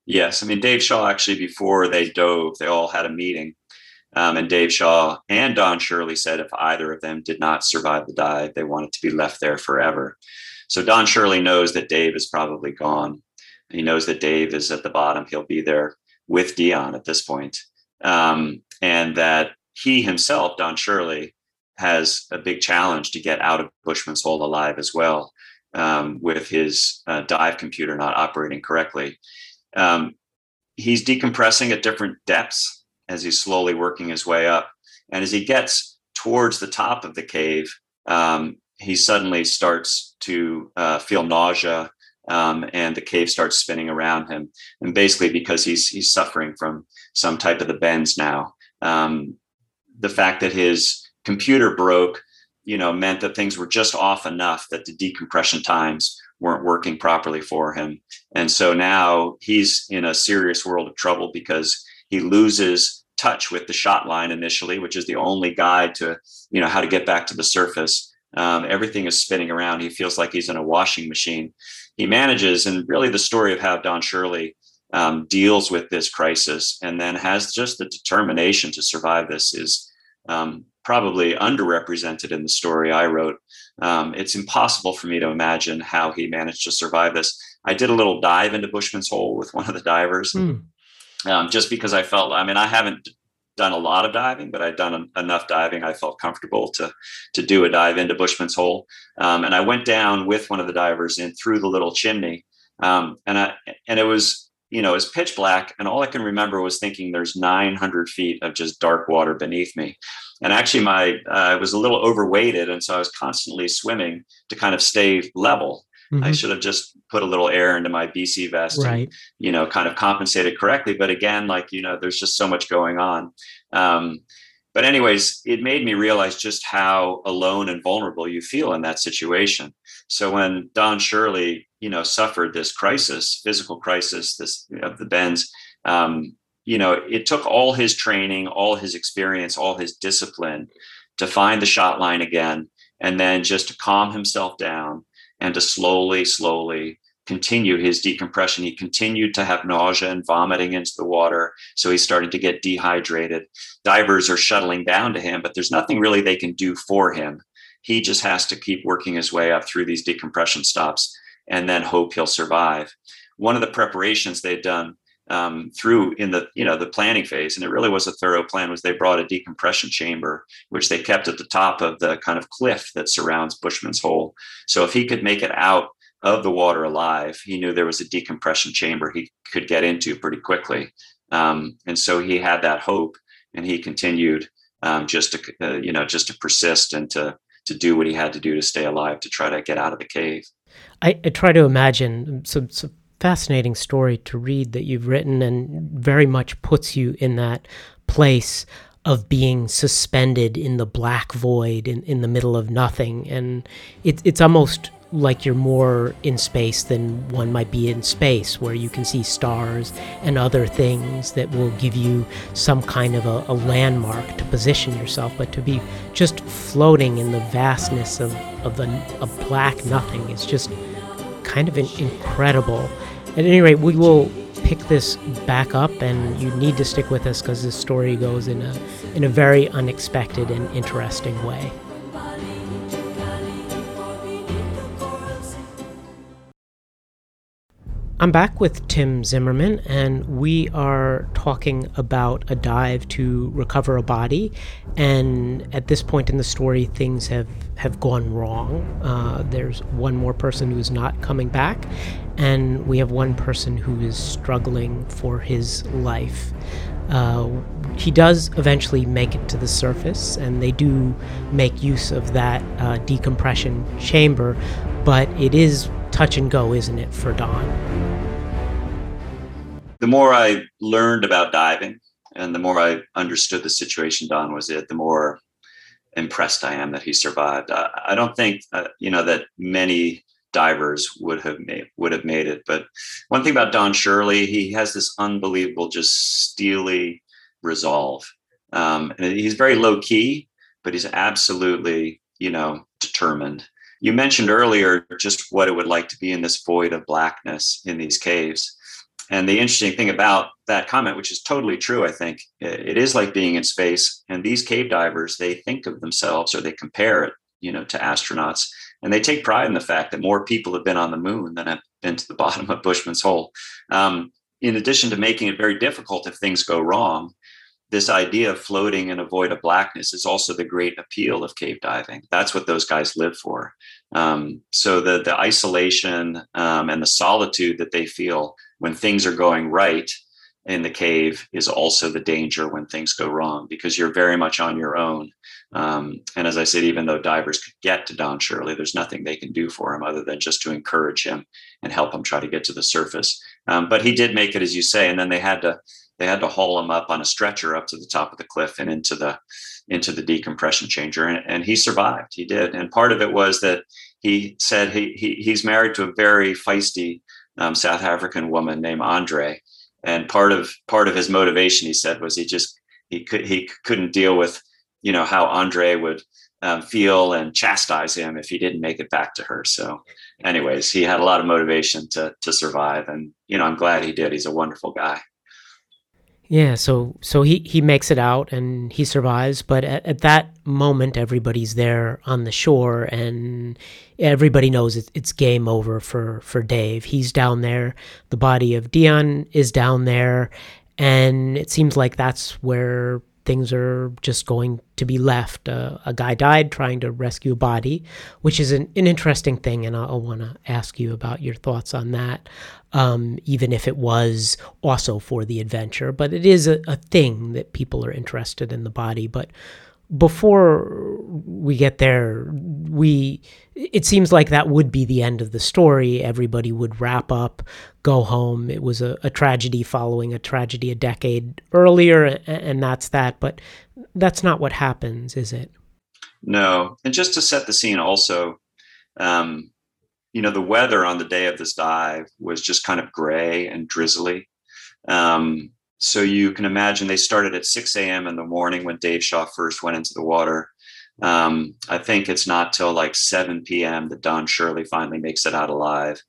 Yes, I mean Dave Shaw actually before they dove, they all had a meeting, um, and Dave Shaw and Don Shirley said if either of them did not survive the dive, they wanted to be left there forever. So Don Shirley knows that Dave is probably gone. He knows that Dave is at the bottom. He'll be there with Dion at this point, um, and that he himself, Don Shirley, has a big challenge to get out of Bushman's Hole alive as well, um, with his uh, dive computer not operating correctly. Um, he's decompressing at different depths as he's slowly working his way up. And as he gets towards the top of the cave, um, he suddenly starts to uh, feel nausea um, and the cave starts spinning around him. And basically, because he's, he's suffering from some type of the bends now. Um, the fact that his computer broke, you know, meant that things were just off enough that the decompression times weren't working properly for him. And so now he's in a serious world of trouble because he loses touch with the shot line initially, which is the only guide to, you know, how to get back to the surface. Um, everything is spinning around. He feels like he's in a washing machine. He manages, and really the story of how Don Shirley um, deals with this crisis and then has just the determination to survive this is um, probably underrepresented in the story I wrote. Um, it's impossible for me to imagine how he managed to survive this. I did a little dive into Bushman's Hole with one of the divers, mm. um, just because I felt. I mean, I haven't done a lot of diving, but I'd done enough diving. I felt comfortable to to do a dive into Bushman's Hole, um, and I went down with one of the divers in through the little chimney, um, and I and it was you know, it's pitch black. And all I can remember was thinking there's 900 feet of just dark water beneath me. And actually, my uh, I was a little overweighted. And so I was constantly swimming to kind of stay level. Mm-hmm. I should have just put a little air into my BC vest right. and, you know, kind of compensated correctly. But again, like, you know, there's just so much going on. Um, but anyways it made me realize just how alone and vulnerable you feel in that situation so when don shirley you know suffered this crisis physical crisis this of the bends um, you know it took all his training all his experience all his discipline to find the shot line again and then just to calm himself down and to slowly slowly continue his decompression. He continued to have nausea and vomiting into the water. So he's starting to get dehydrated. Divers are shuttling down to him, but there's nothing really they can do for him. He just has to keep working his way up through these decompression stops and then hope he'll survive. One of the preparations they'd done um, through in the you know the planning phase, and it really was a thorough plan. Was they brought a decompression chamber, which they kept at the top of the kind of cliff that surrounds Bushman's Hole. So if he could make it out of the water alive, he knew there was a decompression chamber he could get into pretty quickly. Um, and so he had that hope, and he continued um, just to uh, you know just to persist and to to do what he had to do to stay alive to try to get out of the cave. I, I try to imagine some, some fascinating story to read that you've written, and very much puts you in that place of being suspended in the black void in, in the middle of nothing. And it, it's almost like you're more in space than one might be in space, where you can see stars and other things that will give you some kind of a, a landmark to position yourself. But to be just floating in the vastness of, of the a black nothing is just kind of incredible. At any rate, we will pick this back up, and you need to stick with us because this story goes in a in a very unexpected and interesting way. I'm back with Tim Zimmermann, and we are talking about a dive to recover a body. And at this point in the story, things have, have gone wrong. Uh, there's one more person who's not coming back, and we have one person who is struggling for his life. Uh, he does eventually make it to the surface, and they do make use of that uh, decompression chamber, but it is touch and go, isn't it, for Don? The more I learned about diving and the more I understood the situation Don was in, the more impressed I am that he survived. I, I don't think, uh, you know, that many divers would have made would have made it. But one thing about Don Shirley, he has this unbelievable, just steely resolve. Um, and he's very low key, but he's absolutely, you know, determined you mentioned earlier just what it would like to be in this void of blackness in these caves. And the interesting thing about that comment, which is totally true, I think, it is like being in space. And these cave divers, they think of themselves or they compare it, you know, to astronauts. And they take pride in the fact that more people have been on the moon than have been to the bottom of Bushman's Hole. Um, in addition to making it very difficult if things go wrong, this idea of floating in a void of blackness is also the great appeal of cave diving. That's what those guys live for. Um, so the the isolation um, and the solitude that they feel when things are going right in the cave is also the danger when things go wrong because you're very much on your own. Um, and as I said, even though divers could get to Don Shirley, there's nothing they can do for him other than just to encourage him and help him try to get to the surface. Um, but he did make it, as you say, and then they had to they had to haul him up on a stretcher up to the top of the cliff and into the into the decompression chamber and, and he survived. He did. And part of it was that he said he, he he's married to a very feisty um, south african woman named andre. And part of part of his motivation he said was he just he could he couldn't deal with you know how andre would um, feel and chastise him if he didn't make it back to her. So anyways he had a lot of motivation to to survive. And you know i'm glad he did. He's a wonderful guy yeah, so so he he makes it out and he survives, but at, at that moment everybody's there on the shore and everybody knows it's, it's game over for for Dave. He's down there, the body of Dion is down there, and it seems like that's where things are just going to be left. Uh, a guy died trying to rescue a body, which is an, an interesting thing, and I'll, I'll want to ask you about your thoughts on that, um, even if it was also for the adventure. But it is a, a thing that people are interested in the body. But before we get there, we it seems like that would be the end of the story. Everybody would wrap up, go home. It was a, a tragedy following a tragedy a decade earlier, and, that's that. But that's not what happens, is it? No. And just to set the scene, also, um, you know, the weather on the day of this dive was just kind of gray and drizzly. Um, so you can imagine they started at 6 a.m. in the morning when Dave Shaw first went into the water. Um, I think it's not till like 7 p.m. that Don Shirley finally makes it out alive.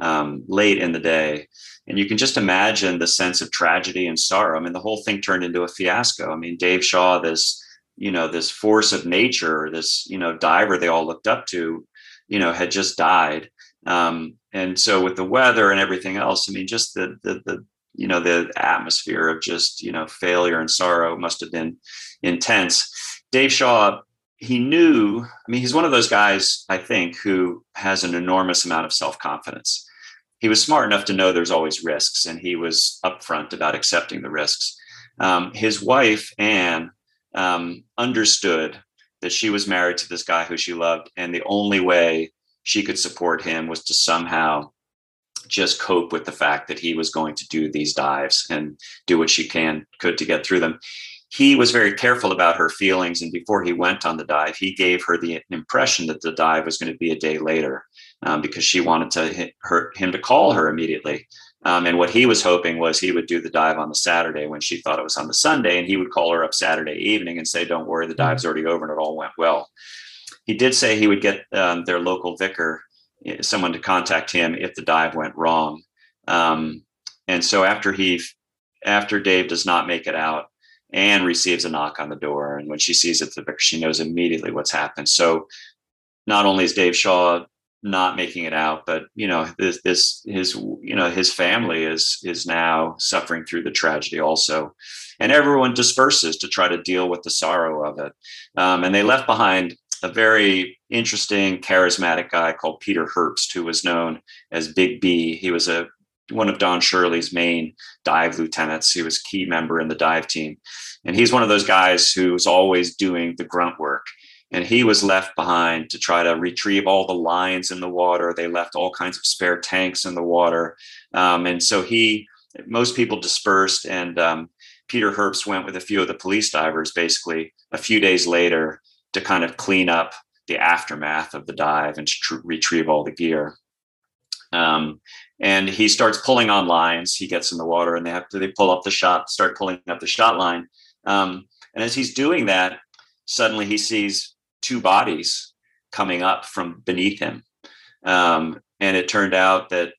um, late in the day. And you can just imagine the sense of tragedy and sorrow. I mean, the whole thing turned into a fiasco. I mean, Dave Shaw, this, you know, this force of nature, this, you know, diver they all looked up to, you know, had just died. Um, and so with the weather and everything else, I mean, just the, the, the, you know, the atmosphere of just, you know, failure and sorrow must have been intense. Dave Shaw he knew i mean he's one of those guys i think who has an enormous amount of self-confidence he was smart enough to know there's always risks and he was upfront about accepting the risks um, his wife anne um, understood that she was married to this guy who she loved and the only way she could support him was to somehow just cope with the fact that he was going to do these dives and do what she can could to get through them he was very careful about her feelings. And before he went on the dive, he gave her the impression that the dive was going to be a day later um, because she wanted to hit her, him to call her immediately. Um, and what he was hoping was he would do the dive on the Saturday when she thought it was on the Sunday, and he would call her up Saturday evening and say, "Don't worry, the mm-hmm. dive's already over and it all went well." He did say he would get um, their local vicar, someone to contact him if the dive went wrong. Um, and so after he, after Dave does not make it out, Anne receives a knock on the door. And when she sees it, the she knows immediately what's happened. So not only is Dave Shaw not making it out, but you know, this, this his you know his family is is now suffering through the tragedy also, and everyone disperses to try to deal with the sorrow of it. Um, and they left behind a very interesting, charismatic guy called Peter Herbst, who was known as Big B. He was a one of Don Shirley's main dive lieutenants. He was key member in the dive team. And he's one of those guys who's always doing the grunt work. And he was left behind to try to retrieve all the lines in the water. They left all kinds of spare tanks in the water. Um, and so he, most people dispersed. And um, Peter Herbst went with a few of the police divers basically a few days later to kind of clean up the aftermath of the dive and tr- retrieve all the gear. Um, and he starts pulling on lines. He gets in the water, and they have to they pull up the shot, start pulling up the shot line. Um, and as he's doing that, suddenly he sees two bodies coming up from beneath him. Um, and it turned out that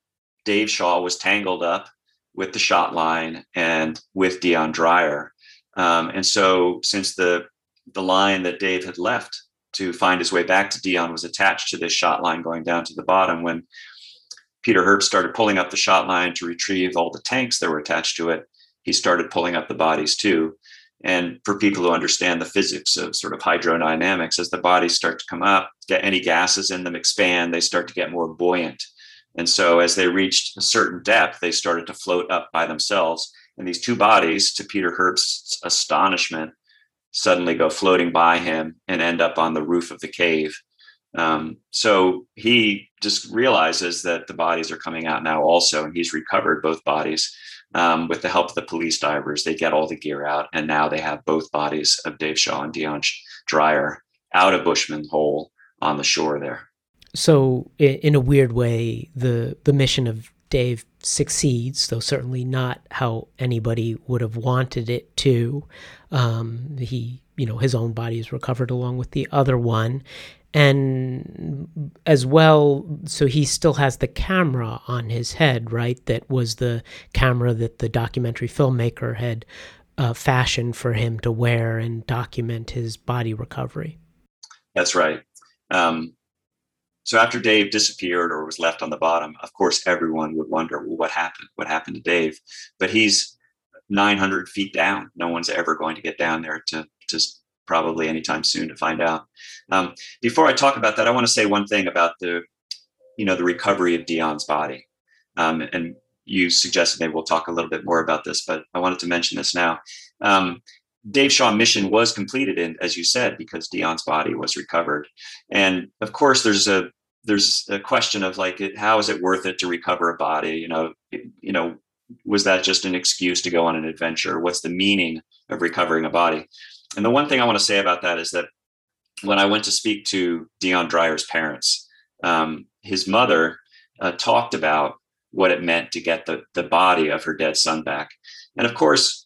Dave Shaw was tangled up with the shot line and with Dion Dreyer. Um, and so, since the the line that Dave had left to find his way back to Dion was attached to this shot line going down to the bottom, when Peter Herbst started pulling up the shot line to retrieve all the tanks that were attached to it. He started pulling up the bodies too. And for people who understand the physics of sort of hydrodynamics, as the bodies start to come up, get any gases in them expand, they start to get more buoyant. And so as they reached a certain depth, they started to float up by themselves. And these two bodies, to Peter Herbst's astonishment, suddenly go floating by him and end up on the roof of the cave. Um, so he just realizes that the bodies are coming out now also, and he's recovered both bodies. Um, with the help of the police divers, they get all the gear out, and now they have both bodies of Dave Shaw and Dion Dreyer out of Bushman Hole on the shore there. So, in a weird way, the the mission of Dave succeeds, though certainly not how anybody would have wanted it to. Um, he, you know, his own body is recovered along with the other one, and as well so he still has the camera on his head right that was the camera that the documentary filmmaker had uh, fashioned for him to wear and document his body recovery. That's right. Um, so after dave disappeared or was left on the bottom of course everyone would wonder well what happened what happened to dave but he's 900 feet down no one's ever going to get down there to to probably anytime soon to find out. Um, before I talk about that, I want to say one thing about the, you know, the recovery of Dion's body. Um, and you suggested maybe we'll talk a little bit more about this, but I wanted to mention this now. Um, Dave Shaw mission was completed, and as you said, because Dion's body was recovered. And of course, there's a there's a question of like, how is it worth it to recover a body? You know, you know, was that just an excuse to go on an adventure? What's the meaning of recovering a body? And the one thing I want to say about that is that when I went to speak to Dion Dreyer's parents, um, his mother uh, talked about what it meant to get the, the body of her dead son back. And of course,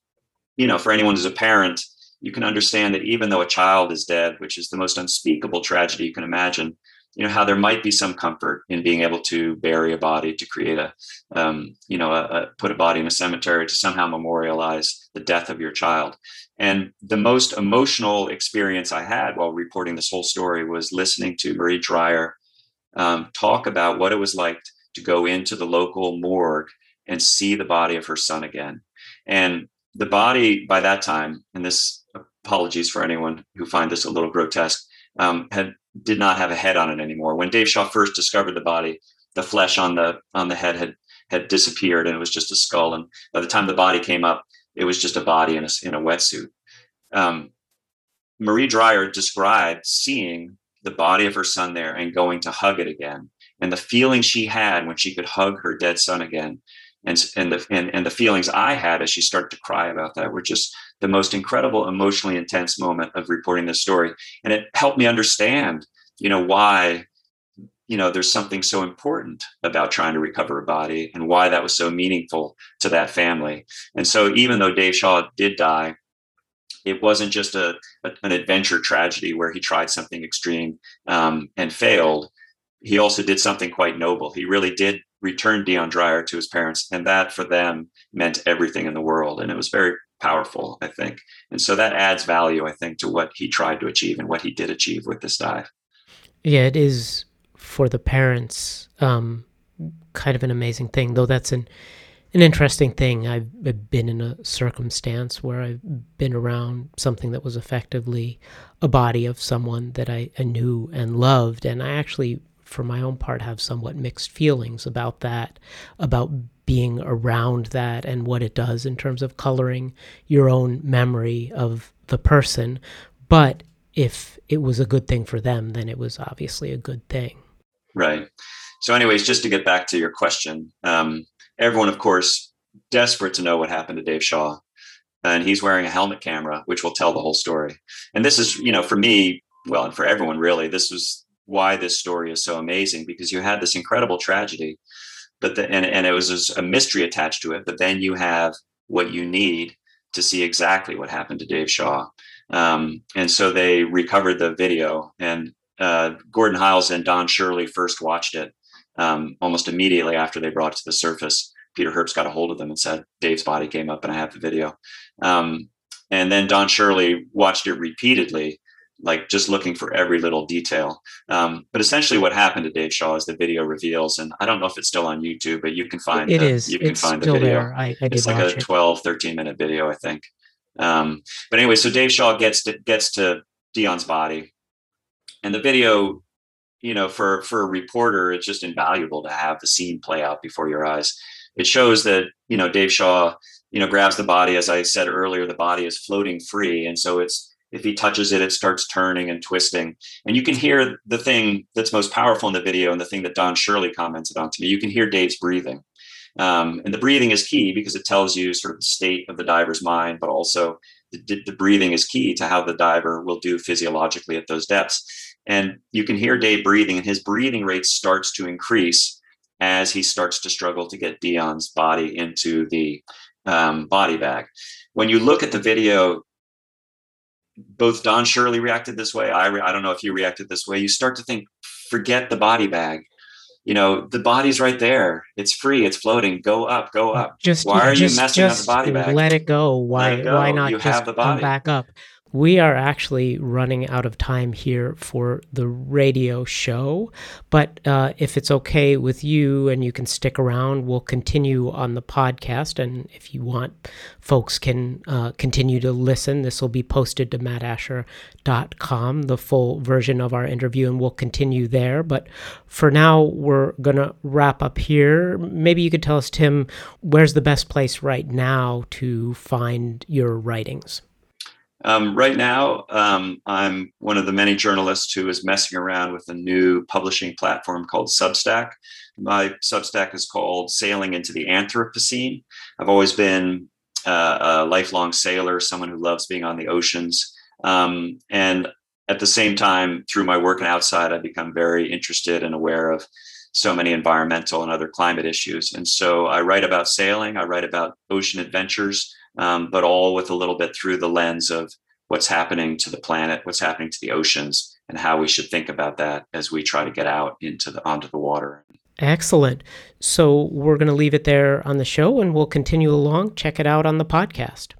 you know, for anyone who's a parent, you can understand that even though a child is dead, which is the most unspeakable tragedy you can imagine, you know how there might be some comfort in being able to bury a body to create a um, you know a, a, put a body in a cemetery to somehow memorialize the death of your child. And the most emotional experience i had while reporting this whole story was listening to marie dreyer um, talk about what it was like to go into the local morgue and see the body of her son again. And the body by that time and this apologies for anyone who find this a little grotesque um, had did not have a head on it anymore. When Dave Shaw first discovered the body, the flesh on the on the head had had disappeared and it was just a skull. And by the time the body came up, it was just a body in a in a wetsuit. Um, Marie Dreyer described seeing the body of her son there and going to hug it again, and the feeling she had when she could hug her dead son again, and and the and, and the feelings I had as she started to cry about that were just the most incredible, emotionally intense moment of reporting this story. And it helped me understand, you know, why, you know, there's something so important about trying to recover a body and why that was so meaningful to that family. And so even though Dave Shaw did die, it wasn't just a, a an adventure tragedy where he tried something extreme um, and failed. He also did something quite noble. He really did return Dion Dreyer to his parents, and that for them meant everything in the world. And it was very powerful, I think. And so that adds value, I think, to what he tried to achieve and what he did achieve with this dive. Yeah, it is for the parents um, kind of an amazing thing, though that's an an interesting thing. I've, I've been in a circumstance where I've been around something that was effectively a body of someone that I, I knew and loved, and I actually for my own part, have somewhat mixed feelings about that, about being around that and what it does in terms of coloring your own memory of the person. But if it was a good thing for them, then it was obviously a good thing. Right. So, anyways, just to get back to your question, um, everyone, of course, desperate to know what happened to Dave Shaw. And he's wearing a helmet camera, which will tell the whole story. And this is, you know, for me, well, and for everyone really, this was why this story is so amazing because you had this incredible tragedy, but the, and and it was a mystery attached to it. But then you have what you need to see exactly what happened to Dave Shaw, um, and so they recovered the video. And uh, Gordon Hiles and Don Shirley first watched it um, almost immediately after they brought it to the surface. Peter Herbst got a hold of them and said, "Dave's body came up, and I have the video." Um, and then Don Shirley watched it repeatedly like just looking for every little detail. Um, but essentially, what happened to Dave Shaw is the video reveals, and I don't know if it's still on YouTube, but you can find it the, is. You can it's find the video. There. I, I it's like a it. 12, 13 minute video, I think. Um, but anyway, so Dave Shaw gets to gets to Dion's body, and the video, you know, for for a reporter, it's just invaluable to have the scene play out before your eyes. It shows that you know Dave Shaw, you know, grabs the body. As I said earlier, the body is floating free, and so it's if he touches it, it starts turning and twisting. And you can hear the thing that's most powerful in the video and the thing that Don Shirley commented on to me. You can hear Dave's breathing. Um, and the breathing is key because it tells you sort of the state of the diver's mind, but also the, the breathing is key to how the diver will do physiologically at those depths. And you can hear Dave breathing, and his breathing rate starts to increase as he starts to struggle to get Dion's body into the um, body bag. When you look at the video, both Don Shirley reacted this way. I re- I don't know if you reacted this way. You start to think, forget the body bag. You know, the body's right there. It's free. It's floating. Go up. Go up. Just why are just, you messing with the body bag? Let it go. Why? it go. Why not You just come back up? We are actually running out of time here for the radio show, but uh, if it's okay with you and you can stick around, we'll continue on the podcast. And if you want, folks can uh, continue to listen. This will be posted to mattasher.com, the full version of our interview, and we'll continue there. But for now, we're going to wrap up here. Maybe you could tell us, Tim, where's the best place right now to find your writings? Um, right now, um, I'm one of the many journalists who is messing around with a new publishing platform called Substack. My Substack is called Sailing into the Anthropocene. I've always been uh, a lifelong sailor, someone who loves being on the oceans. Um, and at the same time, through my work and outside, I've become very interested and aware of so many environmental and other climate issues. And so I write about sailing, I write about ocean adventures um, but all with a little bit through the lens of what's happening to the planet, what's happening to the oceans, and how we should think about that as we try to get out into the onto the water. Excellent. So we're going to leave it there on the show and we'll continue along. Check it out on the podcast.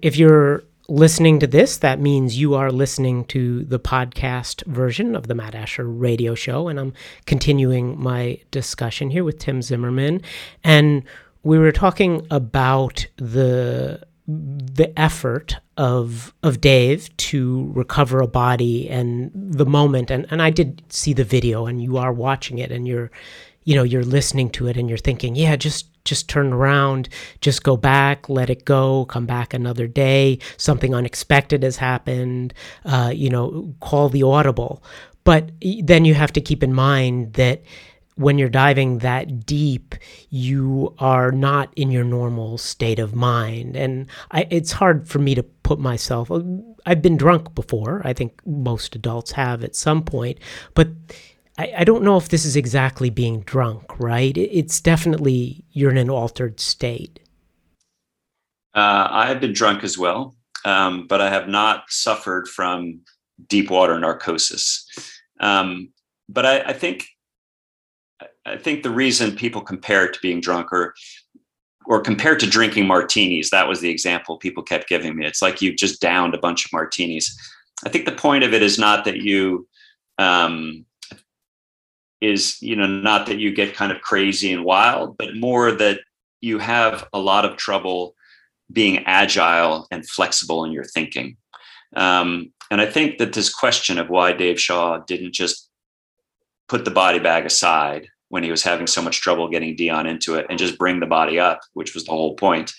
If you're listening to this, that means you are listening to the podcast version of the Matt Asher radio show. And I'm continuing my discussion here with Tim Zimmermann. And we were talking about the the effort of of Dave to recover a body and the moment and, and I did see the video and you are watching it and you're you know you're listening to it and you're thinking yeah just just turn around just go back let it go come back another day something unexpected has happened uh, you know call the audible but then you have to keep in mind that when you're diving that deep, you are not in your normal state of mind. And I, it's hard for me to put myself, I've been drunk before. I think most adults have at some point, but I, I don't know if this is exactly being drunk, right? It's definitely, you're in an altered state. Uh, I have been drunk as well, um, but I have not suffered from deep water narcosis. Um, but I, I think I think the reason people compare it to being drunk or or compared to drinking martinis, that was the example people kept giving me. It's like you've just downed a bunch of martinis. I think the point of it is not that you um, is you know not that you get kind of crazy and wild, but more that you have a lot of trouble being agile and flexible in your thinking. Um, and I think that this question of why Dave Shaw didn't just put the body bag aside when he was having so much trouble getting Dion into it and just bring the body up, which was the whole point.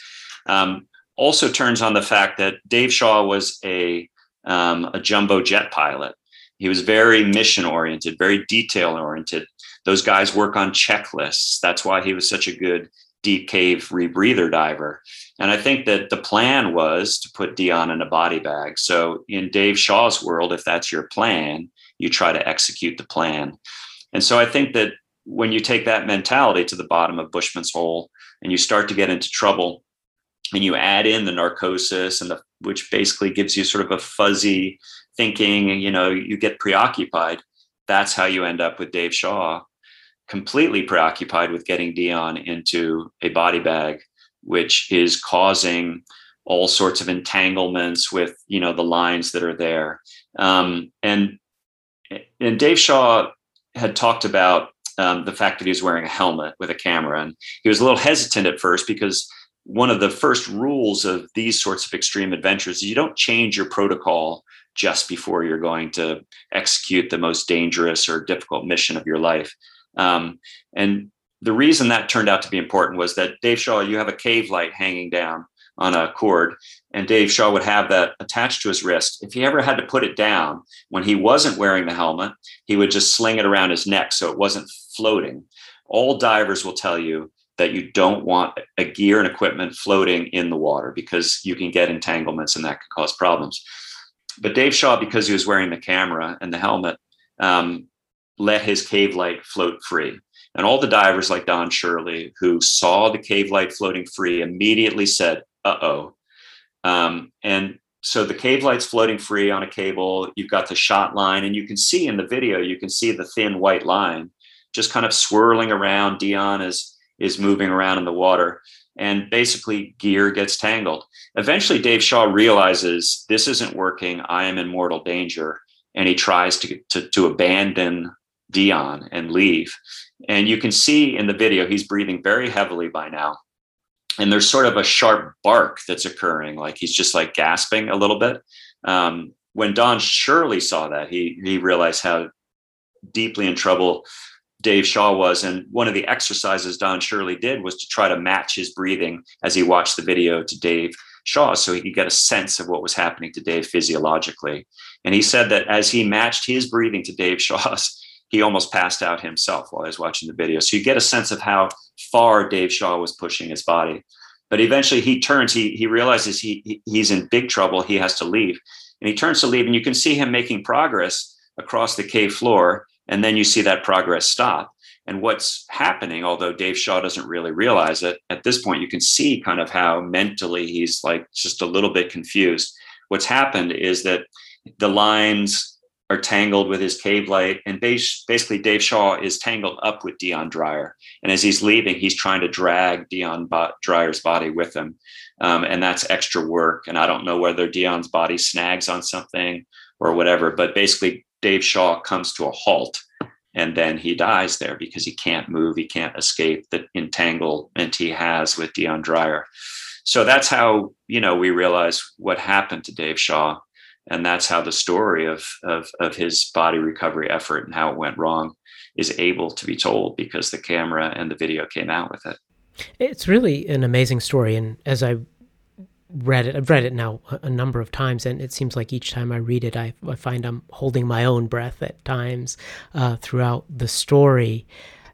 Um, also turns on the fact that Dave Shaw was a um, a jumbo jet pilot. He was very mission oriented, very detail oriented. Those guys work on checklists. That's why he was such a good deep cave rebreather diver. And I think that the plan was to put Dion in a body bag. So in Dave Shaw's world, if that's your plan, you try to execute the plan. And so I think that when you take that mentality to the bottom of Bushman's Hole and you start to get into trouble and you add in the narcosis and the which basically gives you sort of a fuzzy thinking you know you get preoccupied that's how you end up with Dave Shaw completely preoccupied with getting Dion into a body bag which is causing all sorts of entanglements with you know the lines that are there um, and and Dave Shaw had talked about um, the fact that he was wearing a helmet with a camera. And he was a little hesitant at first because one of the first rules of these sorts of extreme adventures is you don't change your protocol just before you're going to execute the most dangerous or difficult mission of your life. Um, and the reason that turned out to be important was that Dave Shaw, you have a cave light hanging down on a cord, and Dave Shaw would have that attached to his wrist. If he ever had to put it down when he wasn't wearing the helmet, he would just sling it around his neck so it wasn't floating. All divers will tell you that you don't want a gear and equipment floating in the water because you can get entanglements and that can cause problems. But Dave Shaw, because he was wearing the camera and the helmet, um, let his cave light float free. And all the divers like Don Shirley, who saw the cave light floating free, immediately said, uh oh. Um, and so the cave light's floating free on a cable. You've got the shot line, and you can see in the video, you can see the thin white line just kind of swirling around. Dion is is moving around in the water, and basically gear gets tangled. Eventually, Dave Shaw realizes this isn't working. I am in mortal danger, and he tries to to, to abandon Dion and leave. And you can see in the video he's breathing very heavily by now. And there's sort of a sharp bark that's occurring, like he's just like gasping a little bit. Um, when Don Shirley saw that, he he realized how deeply in trouble Dave Shaw was. And one of the exercises Don Shirley did was to try to match his breathing as he watched the video to Dave Shaw so he could get a sense of what was happening to Dave physiologically. And he said that as he matched his breathing to Dave Shaw's, he almost passed out himself while he was watching the video. So you get a sense of how far Dave Shaw was pushing his body. But eventually he turns, he, he realizes he, he's in big trouble. He has to leave. And he turns to leave, and you can see him making progress across the cave floor and then you see that progress stop And what's happening, although Dave Shaw doesn't really realize it, at this point, you can see kind of how mentally he's like just a little bit confused. What's happened is that the lines are tangled with his cave light, and basically Dave Shaw is tangled up with Dion Dreyer. And as he's leaving, he's trying to drag Dion Dreyer's body with him, um, and that's extra work. And I don't know whether Dion's body snags on something or whatever, but basically Dave Shaw comes to a halt and then he dies there because he can't move, he can't escape the entanglement he has with Dion Dreyer. So that's how you know we realize what happened to Dave Shaw, and that's how the story of of of his body recovery effort and how it went wrong is able to be told because the camera and the video came out with it. It's really an amazing story, and as I read it. I've read it now a, number of times, and it seems like each time I read it, I, I find I'm holding my own breath at times uh, throughout the story.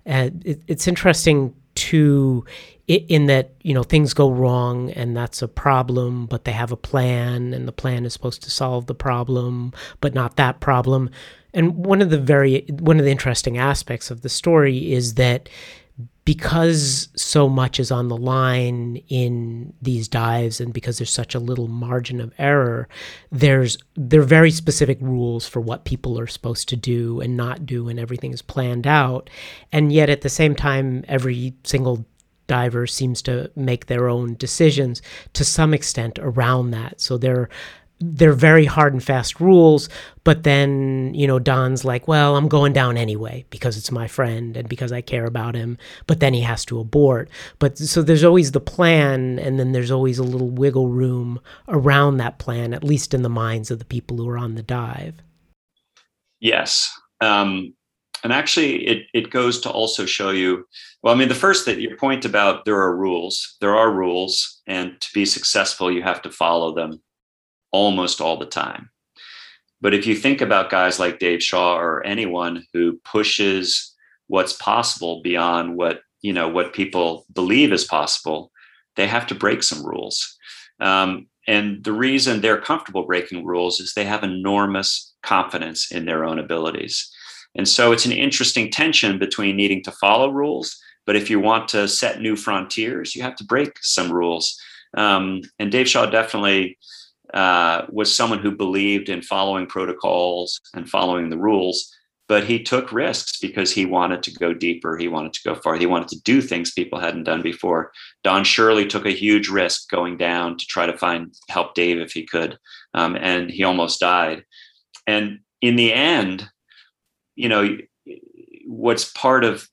And it, it's interesting to in that you know things go wrong and that's a problem but they have a plan and the plan is supposed to solve the problem but not that problem and one of the very one of the interesting aspects of the story is that because so much is on the line in these dives and because there's such a little margin of error there's there are very specific rules for what people are supposed to do and not do and everything is planned out. And yet at the same time every single diver seems to make their own decisions to some extent around that. So there they're very hard and fast rules but then you know don's like well i'm going down anyway because it's my friend and because i care about him but then he has to abort. But so there's always the plan and then there's always a little wiggle room around that plan at least in the minds of the people who are on the dive. Yes. Um, and actually it, it goes to also show you well i mean the first that your point about there are rules there are rules and to be successful you have to follow them almost all the time. But if you think about guys like Dave Shaw or anyone who pushes what's possible beyond what you know what people believe is possible, they have to break some rules. Um, and the reason they're comfortable breaking rules is they have enormous confidence in their own abilities. And so it's an interesting tension between needing to follow rules, but if you want to set new frontiers, you have to break some rules. Um, and Dave Shaw definitely uh, was someone who believed in following protocols and following the rules, but he took risks because he wanted to go deeper. He wanted to go far. He wanted to do things people hadn't done before. Don Shirley took a huge risk going down to try to find help Dave if he could, um, and he almost died. And in the end, you know, what's part of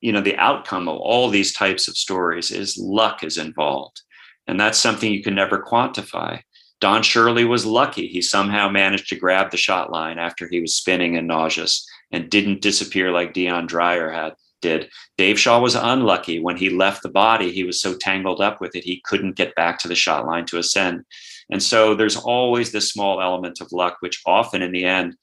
you know the outcome of all these types of stories is luck is involved and that's something you can never quantify Don Shirley was lucky. He somehow managed to grab the shot line after he was spinning and nauseous and didn't disappear like Dion Dreyer had did. Dave Shaw was unlucky. When he left the body, he was so tangled up with it, he couldn't get back to the shot line to ascend. And so there's always this small element of luck, which often in the end,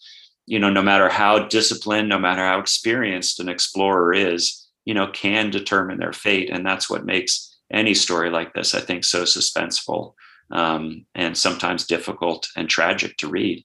you know, no matter how disciplined, no matter how experienced an explorer is, you know, can determine their fate. And that's what makes any story like this, I think, so suspenseful um, and sometimes difficult and tragic to read.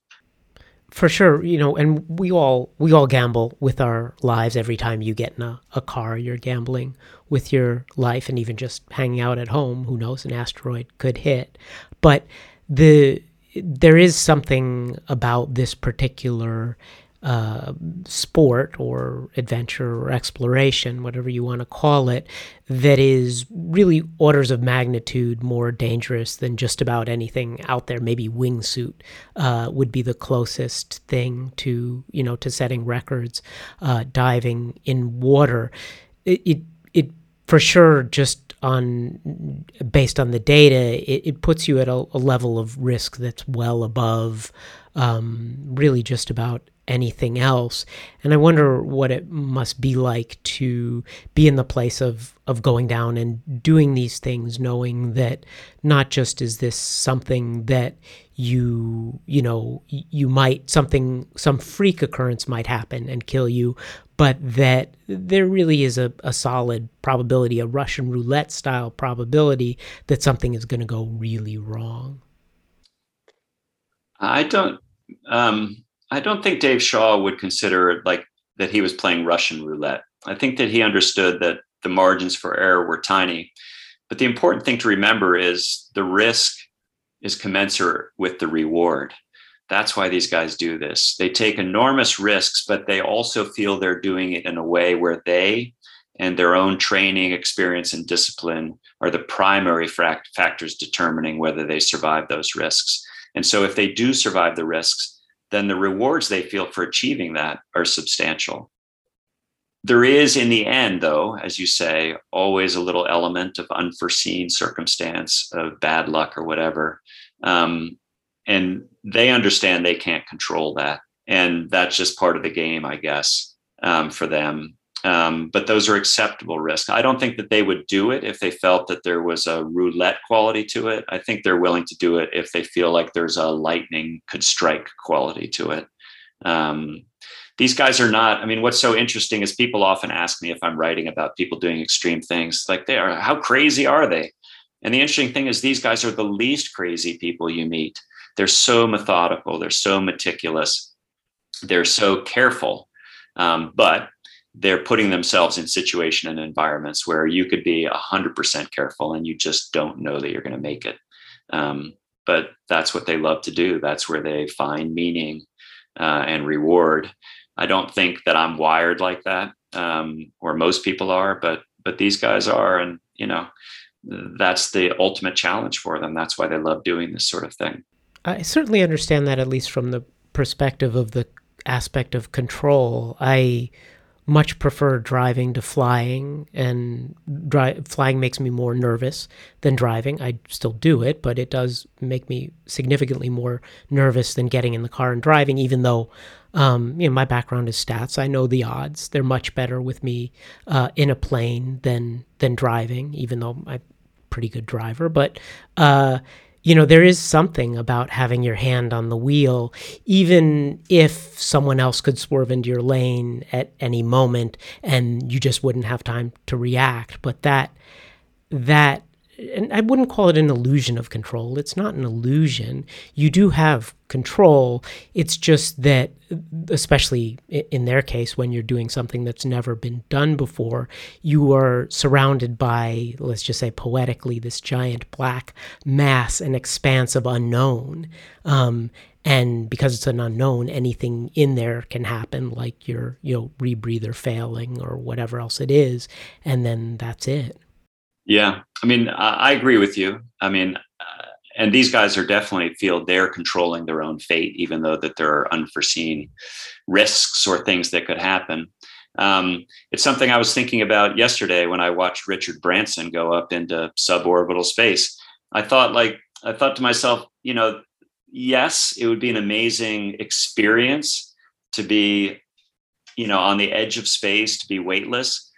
For sure, you know, and we all we all gamble with our lives every time you get in a, a car. You're gambling with your life, and even just hanging out at home. Who knows? An asteroid could hit, but the there is something about this particular uh, sport or adventure or exploration, whatever you want to call it, that is really orders of magnitude more dangerous than just about anything out there. Maybe wingsuit uh, would be the closest thing to you know to setting records, uh, diving in water. It, it, it for sure just on based on the data, it, it puts you at a, a, level of risk that's well above um, really just about anything else. And I wonder what it must be like to be in the place of of going down and doing these things, knowing that not just is this something that you you know you might something some freak occurrence might happen and kill you but that there really is a, a solid probability a russian roulette style probability that something is going to go really wrong i don't um I don't think Dave Shaw would consider like that he was playing Russian roulette. I think that he understood that the margins for error were tiny. But the important thing to remember is the risk is commensurate with the reward. That's why these guys do this. They take enormous risks, but they also feel they're doing it in a way where they and their own training, experience, and discipline are the primary factors determining whether they survive those risks. And so, if they do survive the risks, then the rewards they feel for achieving that are substantial. There is, in the end, though, as you say, always a little element of unforeseen circumstance, of bad luck or whatever. Um, and they understand they can't control that. And that's just part of the game, I guess, um, for them. Um, but those are acceptable risks. I don't think that they would do it if they felt that there was a roulette quality to it. I think they're willing to do it if they feel like there's a lightning could strike quality to it. Um, these guys are not. I mean, what's so interesting is people often ask me if I'm writing about people doing extreme things. Like they are, how crazy are they? And the interesting thing is, these guys are the least crazy people you meet. They're so methodical. They're so meticulous. They're so careful. Um, but they're putting themselves in situation and environments where you could be 100% careful and you just don't know that you're going to make it. Um, but that's what they love to do. That's where they find meaning uh, and reward. I don't think that i'm wired like that um, or most people are but but these guys are and you know that's the ultimate challenge for them. That's why they love doing this sort of thing. I certainly understand that at least from the perspective of the aspect of control. I much prefer driving to flying, and dri- flying makes me more nervous than driving. I still do it, but it does make me significantly more nervous than getting in the car and driving. Even though, um, you know, my background is stats, I know the odds. They're much better with me uh, in a plane than than driving. Even though I'm a pretty good driver, but uh, you know, there is something about having your hand on the wheel, even if someone else could swerve into your lane at any moment and you just wouldn't have time to react. But that, that and I wouldn't call it an illusion of control. It's not an illusion. You do have control. It's just that, especially in their case, when you're doing something that's never been done before, you are surrounded by, let's just say poetically, this giant black mass, an expanse of unknown. Um, and because it's an unknown, anything in there can happen, like your, you know, rebreather failing or whatever else it is, and then that's it. Yeah, I mean, I, agree with you. I mean, uh, and these guys are definitely feel they're controlling their own fate, even though that there are unforeseen risks or things that could happen. Um, it's something I was thinking about yesterday when I watched Richard Branson go up into suborbital space. I thought, like, I thought to myself, you know, yes, it would be an amazing experience to be, you know, on the edge of space, to be weightless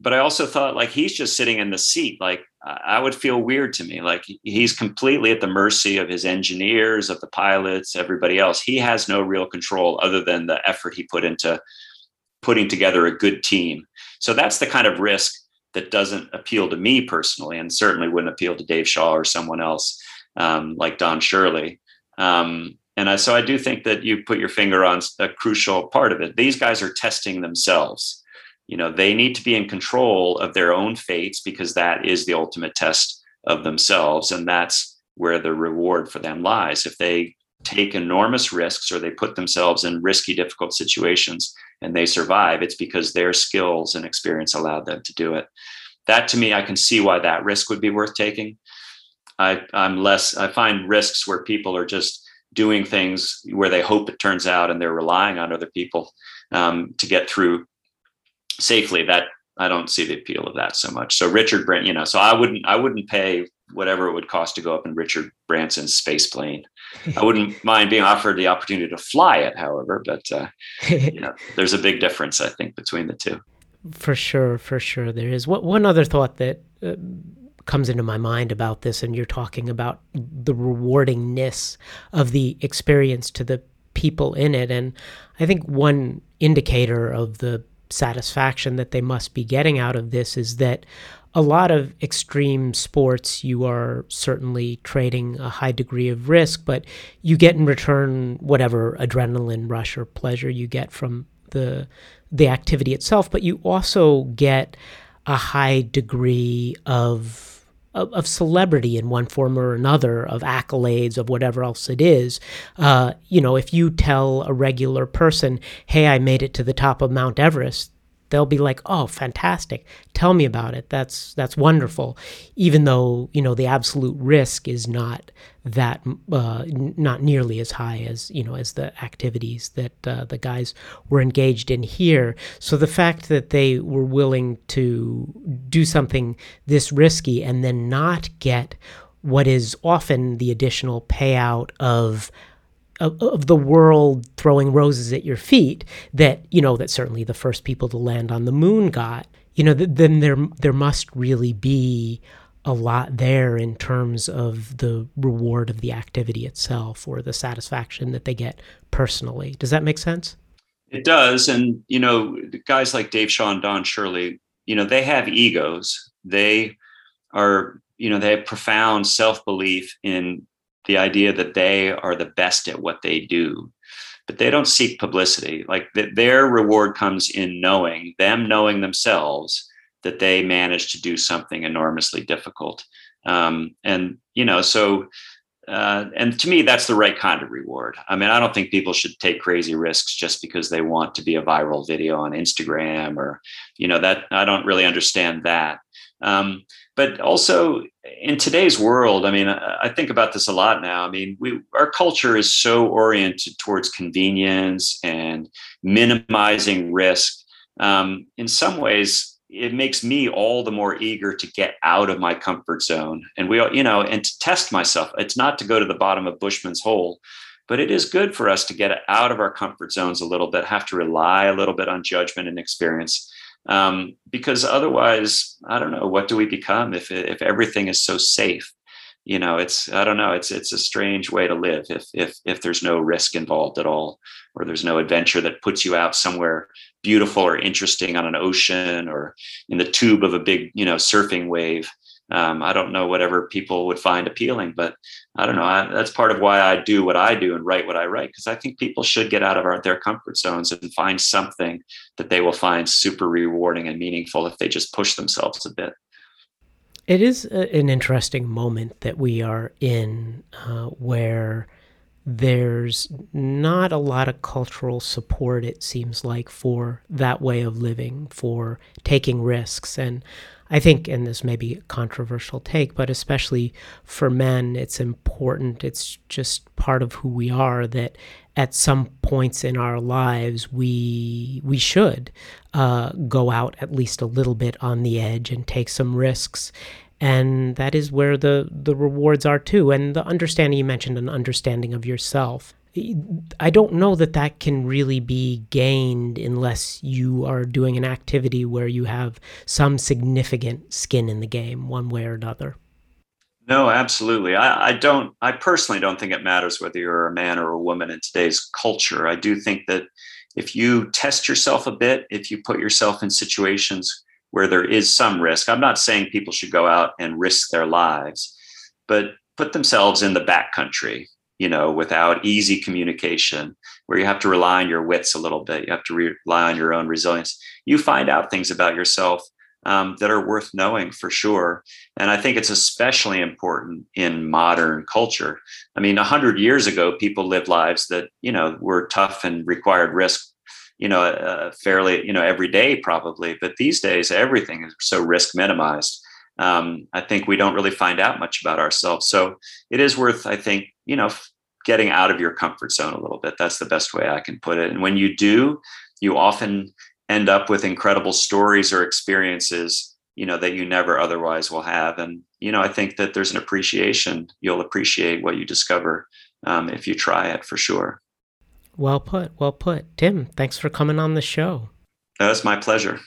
but I also thought like he's just sitting in the seat. Like I would feel weird to me. Like he's completely at the mercy of his engineers, of the pilots, everybody else. He has no real control other than the effort he put into putting together a good team. So that's the kind of risk that doesn't appeal to me personally, and certainly wouldn't appeal to Dave Shaw or someone else um, like Don Shirley. Um, and I, so I do think that you put your finger on a crucial part of it. These guys are testing themselves you know they need to be in control of their own fates because that is the ultimate test of themselves and that's where the reward for them lies. If they take enormous risks or they put themselves in risky difficult situations and they survive it's because their skills and experience allowed them to do it. That to me i can see why that risk would be worth taking. I, i'm less i find risks where people are just doing things where they hope it turns out and they're relying on other people um, to get through safely that I don't see the appeal of that so much. So Richard Branson, you know, so I wouldn't I wouldn't pay whatever it would cost to go up in Richard Branson's space plane. I wouldn't mind being offered the opportunity to fly it, however, but uh, you know, there's a big difference I think between the two. For sure, for sure, there is. What one other thought that uh, comes into my mind about this, and you're talking about the rewardingness of the experience to the people in it, and I think one indicator of the satisfaction that they must be getting out of this is that a lot of extreme sports, you are certainly trading a high degree of risk, but you get in return whatever adrenaline rush or pleasure you get from the the activity itself, but you also get a high degree of of, of, celebrity in one form or another, of accolades, of whatever else it is. Uh, you know, if you tell a regular person, "Hey, I made it to the top of Mount Everest," they'll be like, "Oh, fantastic! Tell me about it. That's that's wonderful." Even though you know the absolute risk is not that uh, not nearly as high as you know as the activities that uh, the guys were engaged in here. So the fact that they were willing to do something this risky and then not get what is often the additional payout of of, of the world throwing roses at your feet that you know that certainly the first people to land on the moon got you know th- then there there must really be a lot there in terms of the reward of the activity itself or the satisfaction that they get personally. Does that make sense? It does. And you know guys like dave shaw and don shirley you know they have egos. They are you know they have profound self-belief in the idea that they are the best at what they do but they don't seek publicity. Like that their reward comes in knowing them knowing themselves that they managed to do something enormously difficult. Um, and you know so uh, and to me that's the right kind of reward. I mean i don't think people should take crazy risks just because they want to be a viral video on instagram or you know that i don't really understand that. Um, but also in today's world, I mean, I think about this a lot now. I mean, we our culture is so oriented towards convenience and minimizing risk. Um, in some ways, it makes me all the more eager to get out of my comfort zone. And we, you know, and to test myself. It's not to go to the bottom of Bushman's hole, but it is good for us to get out of our comfort zones a little bit, have to rely a little bit on judgment and experience um, because otherwise i don't know what do we become if if everything is so safe? You know it's i don't know it's it's a strange way to live if if if there's no risk involved at all or there's no adventure that puts you out somewhere beautiful or interesting on an ocean or in the tube of a big you know surfing wave um, I don't know whatever people would find appealing, but I don't know. I, that's part of why I do what I do and write what I write because I think people should get out of our, their comfort zones and find something that they will find super rewarding and meaningful if they just push themselves a bit. It is a, an interesting moment that we are in uh, where there's not a lot of cultural support, it seems like, for that way of living, for taking risks. And I think, and this may be a controversial take, but especially for men, it's important. It's just part of who we are that at some points in our lives we we should uh, go out at least a little bit on the edge and take some risks and that is where the the rewards are too and the understanding you mentioned an understanding of yourself I don't know that that can really be gained unless you are doing an activity where you have some significant skin in the game, one way or another. No, absolutely. I, I, don't, I personally don't think it matters whether you're a man or a woman in today's culture. I do think that if you test yourself a bit, if you put yourself in situations where there is some risk, I'm not saying people should go out and risk their lives, but put themselves in the backcountry you know, without easy communication, where you have to rely on your wits a little bit. You have to rely on your own resilience. You find out things about yourself um, that are worth knowing for sure. And I think it's especially important in modern culture. I mean, a hundred years ago, people lived lives that you know were tough and required risk. You know, uh, fairly, you know, every day probably. But these days, everything is so risk minimized. Um, I think we don't really find out much about ourselves. So it is worth, I think, you know, getting out of your comfort zone a little bit. That's the best way I can put it. And when you do, you often end up with incredible stories or experiences, you know, that you never otherwise will have. And, you know, I think that there's an appreciation. You'll appreciate what you discover um, if you try it for sure. Well put. Well put. Tim, thanks for coming on the show. That was my pleasure.